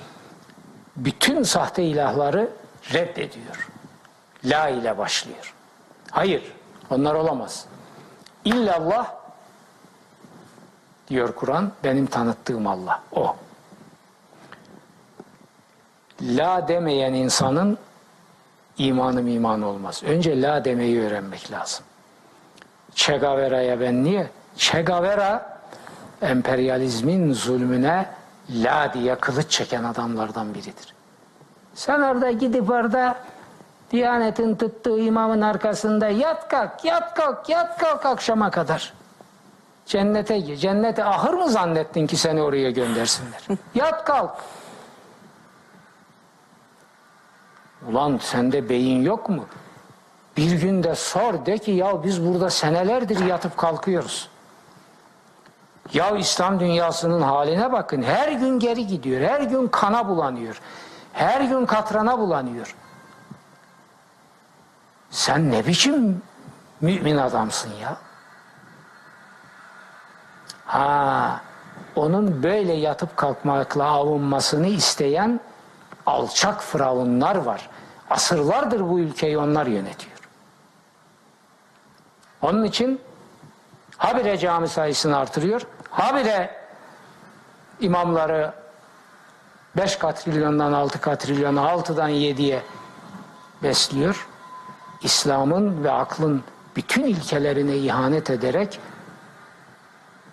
bütün sahte ilahları reddediyor. La ile başlıyor. Hayır, onlar olamaz. İllallah diyor Kur'an, benim tanıttığım Allah. O. La demeyen insanın imanım iman olmaz. Önce la demeyi öğrenmek lazım. Che Guevara'ya ben niye? Che Guevara emperyalizmin zulmüne la diye kılıç çeken adamlardan biridir. Sen orada gidip orada Diyanetin tuttuğu imamın arkasında yat kalk, yat kalk, yat kalk akşama kadar. Cennete gir. Cennete ahır mı zannettin ki seni oraya göndersinler? [laughs] yat kalk. Ulan sende beyin yok mu? Bir günde sor de ki ya biz burada senelerdir yatıp kalkıyoruz. Ya İslam dünyasının haline bakın. Her gün geri gidiyor. Her gün kana bulanıyor. Her gün katrana bulanıyor. Sen ne biçim mümin adamsın ya? Ha, onun böyle yatıp kalkmakla avunmasını isteyen alçak firavunlar var. Asırlardır bu ülkeyi onlar yönetiyor. Onun için habire cami sayısını artırıyor. Habire imamları 5 katrilyondan 6 katrilyona 6'dan 7'ye besliyor. İslam'ın ve aklın bütün ilkelerine ihanet ederek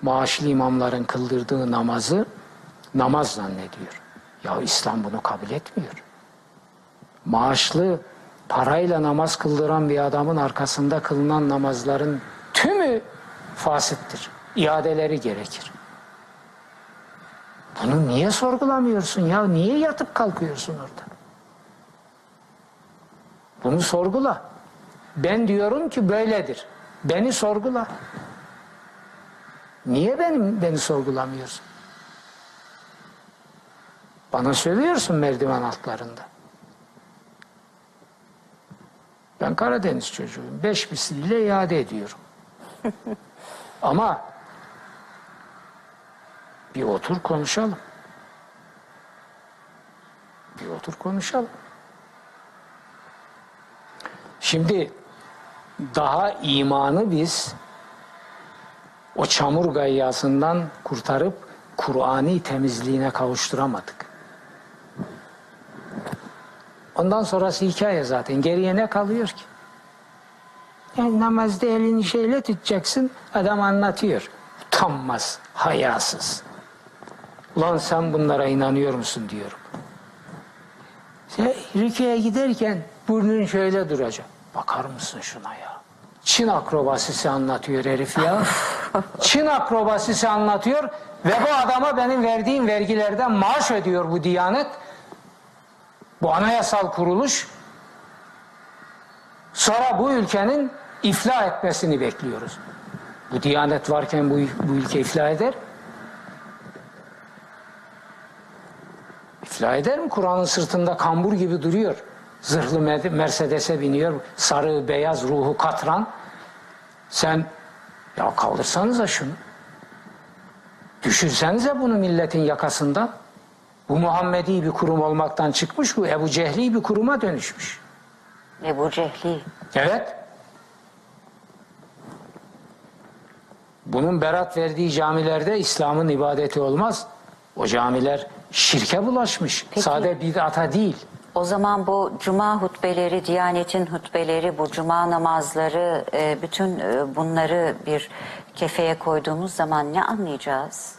maaşlı imamların kıldırdığı namazı namaz zannediyor. Ya İslam bunu kabul etmiyor. Maaşlı parayla namaz kıldıran bir adamın arkasında kılınan namazların tümü fasittir. İadeleri gerekir. Bunu niye sorgulamıyorsun ya? Niye yatıp kalkıyorsun orada? Bunu sorgula. Ben diyorum ki böyledir. Beni sorgula. Niye benim beni sorgulamıyorsun? Bana söylüyorsun merdiven altlarında. Ben Karadeniz çocuğuyum. Beş misliyle iade ediyorum. [laughs] Ama bir otur konuşalım. Bir otur konuşalım. Şimdi daha imanı biz o çamur gayyasından kurtarıp Kur'ani temizliğine kavuşturamadık. Ondan sonrası hikaye zaten. Geriye ne kalıyor ki? Yani namazda elini şeyle tutacaksın. Adam anlatıyor. Utanmaz, hayasız. Ulan sen bunlara inanıyor musun diyorum. Sen rüküye giderken burnun şöyle duracak. Bakar mısın şuna ya? Çin akrobasisi anlatıyor herif ya. [laughs] Çin akrobasisi anlatıyor ve bu adama benim verdiğim vergilerden maaş ödüyor bu diyanet. Bu anayasal kuruluş. Sonra bu ülkenin iflah etmesini bekliyoruz. Bu diyanet varken bu, bu ülke iflah eder. İflah eder mi? Kur'an'ın sırtında kambur gibi duruyor. Zırhlı Mercedes'e biniyor. Sarı, beyaz, ruhu katran. Sen ya kaldırsanıza şunu. Düşürsenize bunu milletin yakasından. Bu Muhammedi bir kurum olmaktan çıkmış, bu Ebu Cehli bir kuruma dönüşmüş. Ebu Cehli. Evet. Bunun berat verdiği camilerde İslam'ın ibadeti olmaz. O camiler şirke bulaşmış. Peki. Sade bid'ata değil. O zaman bu cuma hutbeleri, Diyanet'in hutbeleri, bu cuma namazları, e, bütün e, bunları bir kefeye koyduğumuz zaman ne anlayacağız?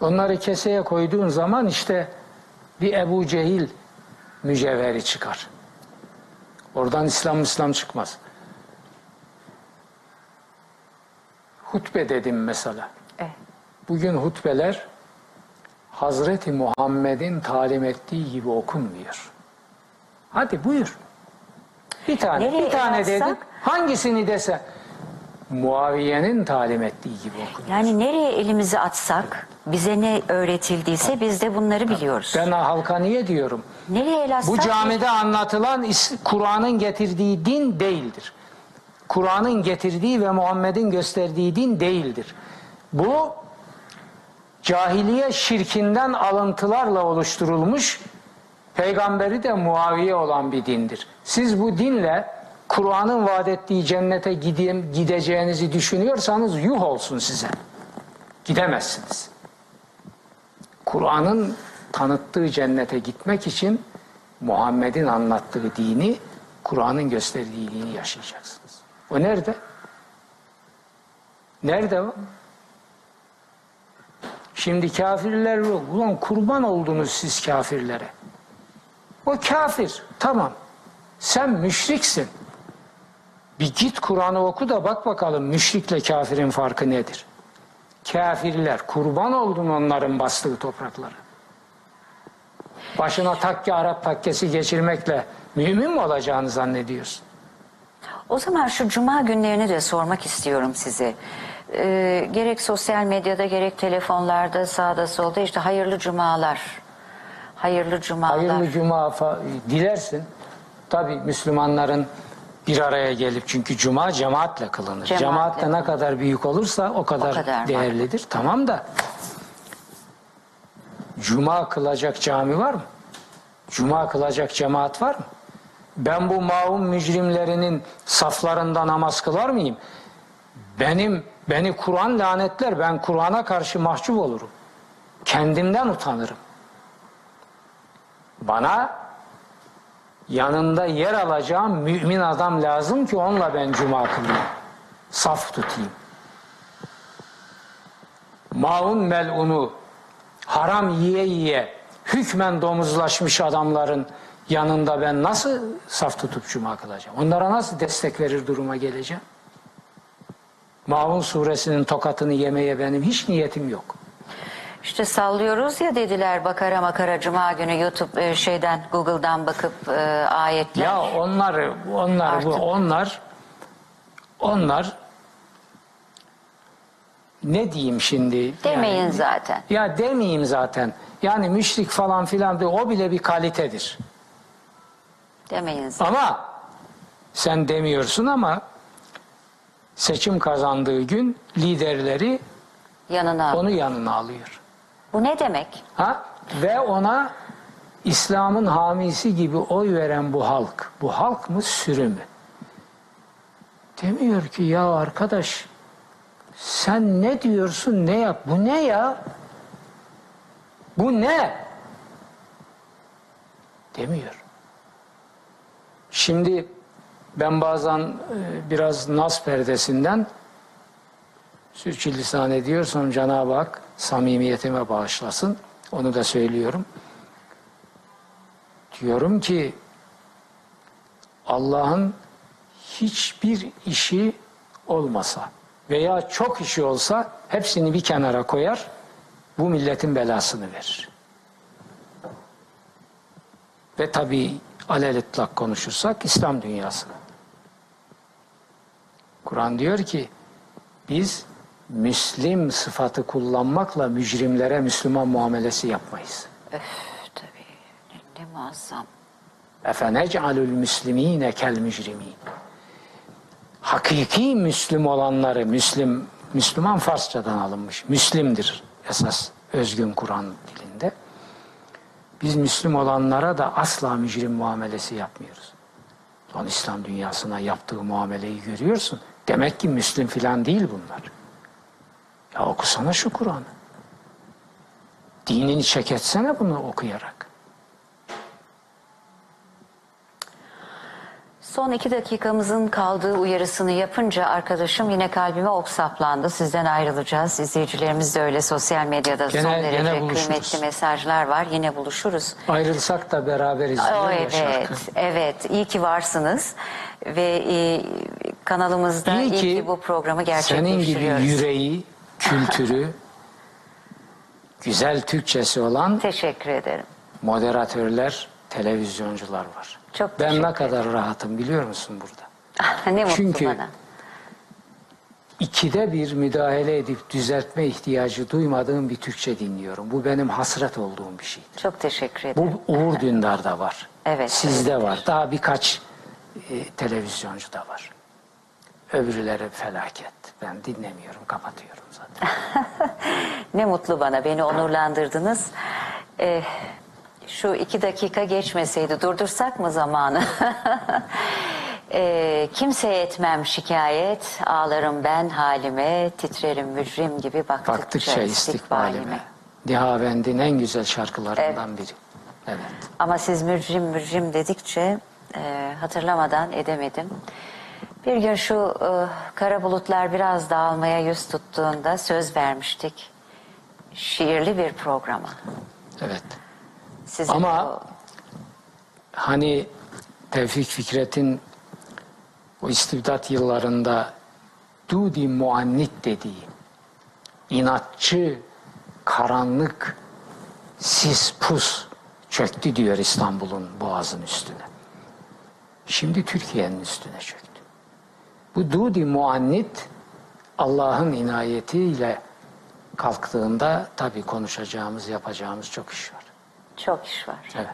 Onları keseye koyduğun zaman işte bir Ebu Cehil mücevheri çıkar. Oradan İslam İslam çıkmaz. Hutbe dedim mesela. Evet. Bugün hutbeler Hazreti Muhammed'in talim ettiği gibi okunmuyor. Hadi buyur. Bir tane, Nereye bir tane yazsak? dedim. Hangisini dese Muaviye'nin talim ettiği gibi okun. Yani nereye elimizi atsak, bize ne öğretildiyse biz de bunları biliyoruz. Ben halka niye diyorum? Nereye el atsak? Bu camide anlatılan Kur'an'ın getirdiği din değildir. Kur'an'ın getirdiği ve Muhammed'in gösterdiği din değildir. Bu cahiliye şirkinden alıntılarla oluşturulmuş Peygamberi de Muaviye olan bir dindir. Siz bu dinle Kur'an'ın vaat ettiği cennete gideyim, gideceğinizi düşünüyorsanız yuh olsun size. Gidemezsiniz. Kur'an'ın tanıttığı cennete gitmek için Muhammed'in anlattığı dini, Kur'an'ın gösterdiği dini yaşayacaksınız. O nerede? Nerede o? Şimdi kafirler yok. Ulan kurban oldunuz siz kafirlere. O kafir. Tamam. Sen müşriksin. Bir git Kur'an'ı oku da bak bakalım müşrikle kafirin farkı nedir? Kafirler. Kurban oldun onların bastığı topraklara. Başına takke Arap takkesi geçirmekle mümin mi olacağını zannediyorsun? O zaman şu cuma günlerini de sormak istiyorum size. Ee, gerek sosyal medyada gerek telefonlarda sağda solda işte hayırlı cumalar. Hayırlı cumalar. Hayırlı cuma dilersin. Tabi Müslümanların bir araya gelip çünkü cuma cemaatle kılınır. Cemaatle ne kadar büyük olursa o kadar, kadar var. değerlidir. Tamam da cuma kılacak cami var mı? Cuma kılacak cemaat var mı? Ben bu maum mücrimlerinin saflarında namaz kılar mıyım? Benim beni Kur'an lanetler. Ben Kur'an'a karşı mahcup olurum. Kendimden utanırım. Bana yanında yer alacağım mümin adam lazım ki onunla ben cuma kılayım. Saf tutayım. Maun melunu haram yiye yiye hükmen domuzlaşmış adamların yanında ben nasıl saf tutup cuma kılacağım? Onlara nasıl destek verir duruma geleceğim? Maun suresinin tokatını yemeye benim hiç niyetim yok. İşte sallıyoruz ya dediler bakara makara cuma günü YouTube e, şeyden Google'dan bakıp e, ayetler. Ya onlar onlar bu onlar onlar ne diyeyim şimdi? Demeyin Yani- zaten. Ya demeyeyim zaten. Yani müşrik falan filan de o bile bir kalitedir. Demeyin zaten. Ama sen demiyorsun ama seçim kazandığı gün liderleri Yanına. onu yanına alıyor. Bu ne demek? Ha? Ve ona İslam'ın hamisi gibi oy veren bu halk. Bu halk mı sürü mü? Demiyor ki ya arkadaş sen ne diyorsun ne yap? Bu ne ya? Bu ne? Demiyor. Şimdi ben bazen e, biraz nas perdesinden sürçülisan ediyorsam Cenab-ı Hak samimiyetime bağışlasın. Onu da söylüyorum. Diyorum ki Allah'ın hiçbir işi olmasa veya çok işi olsa hepsini bir kenara koyar bu milletin belasını verir. Ve tabi alelitlak konuşursak İslam dünyasını. Kur'an diyor ki biz Müslim sıfatı kullanmakla mücrimlere Müslüman muamelesi yapmayız. Öf tabii. Ne, muazzam. Efenec'alül müslimine kel mücrimin. Hakiki Müslüm olanları, Müslim, Müslüman Farsçadan alınmış. Müslimdir esas özgün Kur'an dilinde. Biz Müslüm olanlara da asla mücrim muamelesi yapmıyoruz. Son İslam dünyasına yaptığı muameleyi görüyorsun. Demek ki Müslüm filan değil bunlar. Ya okusana şu Kur'an'ı. Dinini çeketsene bunu okuyarak. Son iki dakikamızın kaldığı uyarısını yapınca arkadaşım yine kalbime ok saplandı. Sizden ayrılacağız. İzleyicilerimiz de öyle sosyal medyada Gene- son gene derece buluşuruz. kıymetli mesajlar var. Yine buluşuruz. Ayrılsak da beraberiz O evet, evet. İyi ki varsınız ve e, kanalımızda iyi, ki, bu programı senin gibi gerçekleştiriyoruz. yüreği, kültürü, [laughs] güzel Türkçesi olan Teşekkür ederim. moderatörler, televizyoncular var. Çok ben ne kadar rahatım biliyor musun burada? ne mutlu Çünkü- bana. İkide bir müdahale edip düzeltme ihtiyacı duymadığım bir Türkçe dinliyorum. Bu benim hasret olduğum bir şey. Çok teşekkür ederim. Bu Uğur Dündar'da var. Evet, Sizde öyledir. var. Daha birkaç e, televizyoncuda var. Öbürleri felaket. Ben dinlemiyorum, kapatıyorum zaten. [laughs] Ne mutlu bana, beni onurlandırdınız. Ee, Şu iki dakika geçmeseydi durdursak mı zamanı? [laughs] Ee, kimseye etmem şikayet, ağlarım ben halime, titrerim mücrim gibi baktıkça, Baktıkça istikbalime. Nihavend'in en güzel şarkılarından biri. Evet. Ama siz mücrim mücrim dedikçe e, hatırlamadan edemedim. Bir gün şu e, kara bulutlar biraz dağılmaya yüz tuttuğunda söz vermiştik. Şiirli bir programa. Evet. Sizin Ama- o- Hani Tevfik Fikret'in o istibdat yıllarında Dudi muannit dediği inatçı, karanlık, sis pus çöktü diyor İstanbul'un boğazın üstüne. Şimdi Türkiye'nin üstüne çöktü. Bu Dudi muannit Allah'ın inayetiyle kalktığında tabii konuşacağımız, yapacağımız çok iş var. çok iş var. Evet.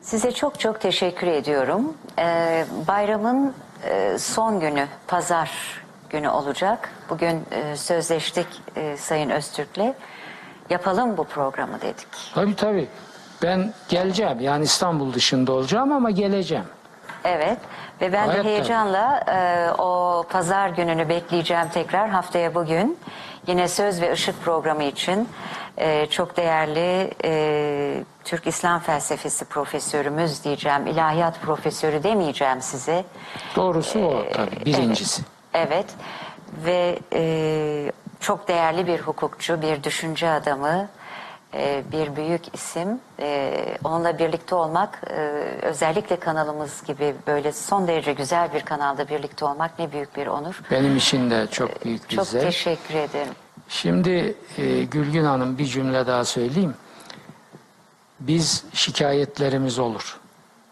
Size çok çok teşekkür ediyorum. Ee, bayramın e, son günü, pazar günü olacak. Bugün e, sözleştik e, Sayın Öztürk'le. Yapalım bu programı dedik. Tabii tabii. Ben geleceğim. Yani İstanbul dışında olacağım ama geleceğim. Evet ve ben Gayet de heyecanla e, o pazar gününü bekleyeceğim tekrar haftaya bugün. Yine Söz ve Işık programı için e, çok değerli e, Türk İslam Felsefesi profesörümüz diyeceğim, ilahiyat profesörü demeyeceğim size. Doğrusu o tabii. Birincisi. Evet ve e, çok değerli bir hukukçu, bir düşünce adamı, e, bir büyük isim. E, onunla birlikte olmak, e, özellikle kanalımız gibi böyle son derece güzel bir kanalda birlikte olmak ne büyük bir onur. Benim için de çok büyük bir Çok zevk. teşekkür ederim. Şimdi e, Gülgün Hanım bir cümle daha söyleyeyim. Biz şikayetlerimiz olur.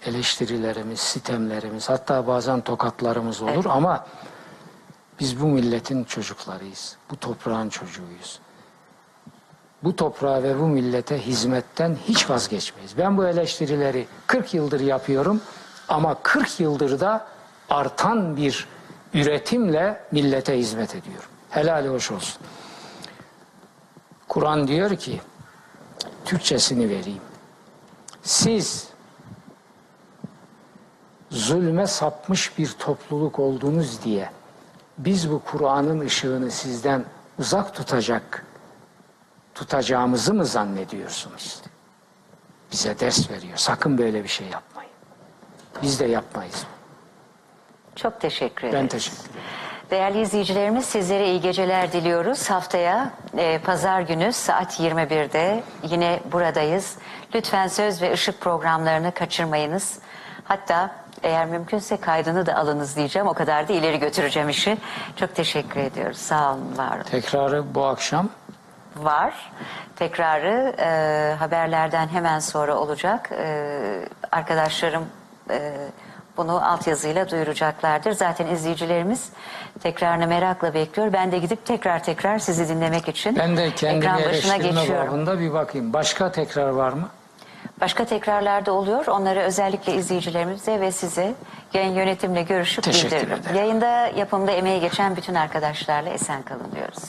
Eleştirilerimiz, sitemlerimiz, hatta bazen tokatlarımız olur Evet. ama biz bu milletin çocuklarıyız. Bu toprağın çocuğuyuz. Bu toprağa ve bu millete hizmetten hiç vazgeçmeyiz. Ben bu eleştirileri 40 yıldır yapıyorum ama 40 yıldır da artan bir üretimle millete hizmet ediyorum. Helali hoş olsun. Kur'an diyor ki, Türkçesini vereyim. Siz zulme sapmış bir topluluk oldunuz diye biz bu Kur'an'ın ışığını sizden uzak tutacak tutacağımızı mı zannediyorsunuz? Bize ders veriyor. Sakın böyle bir şey yapmayın. Biz de yapmayız. Çok teşekkür ederim. Ben teşekkür ederim. Değerli izleyicilerimiz sizlere iyi geceler diliyoruz. Haftaya e, pazar günü saat 21'de yine buradayız. Lütfen Söz ve Işık programlarını kaçırmayınız. Hatta eğer mümkünse kaydını da alınız diyeceğim. O kadar da ileri götüreceğim işi. Çok teşekkür ediyoruz. Sağ olun, var olun. Tekrarı bu akşam Var. Tekrarı e, haberlerden hemen sonra olacak. E, arkadaşlarım e, bunu altyazıyla duyuracaklardır. Zaten izleyicilerimiz tekrarını merakla bekliyor. Ben de gidip tekrar tekrar sizi dinlemek için ben de kendimi ekran başına eleştirme geçiyorum. babında bir bakayım. Başka tekrar var mı? Başka tekrarlarda oluyor. Onları özellikle izleyicilerimize ve size yayın yönetimle görüşüp Teşekkür bildiririm. ederim. Yayında yapımda emeği geçen bütün arkadaşlarla esen kalın diyoruz.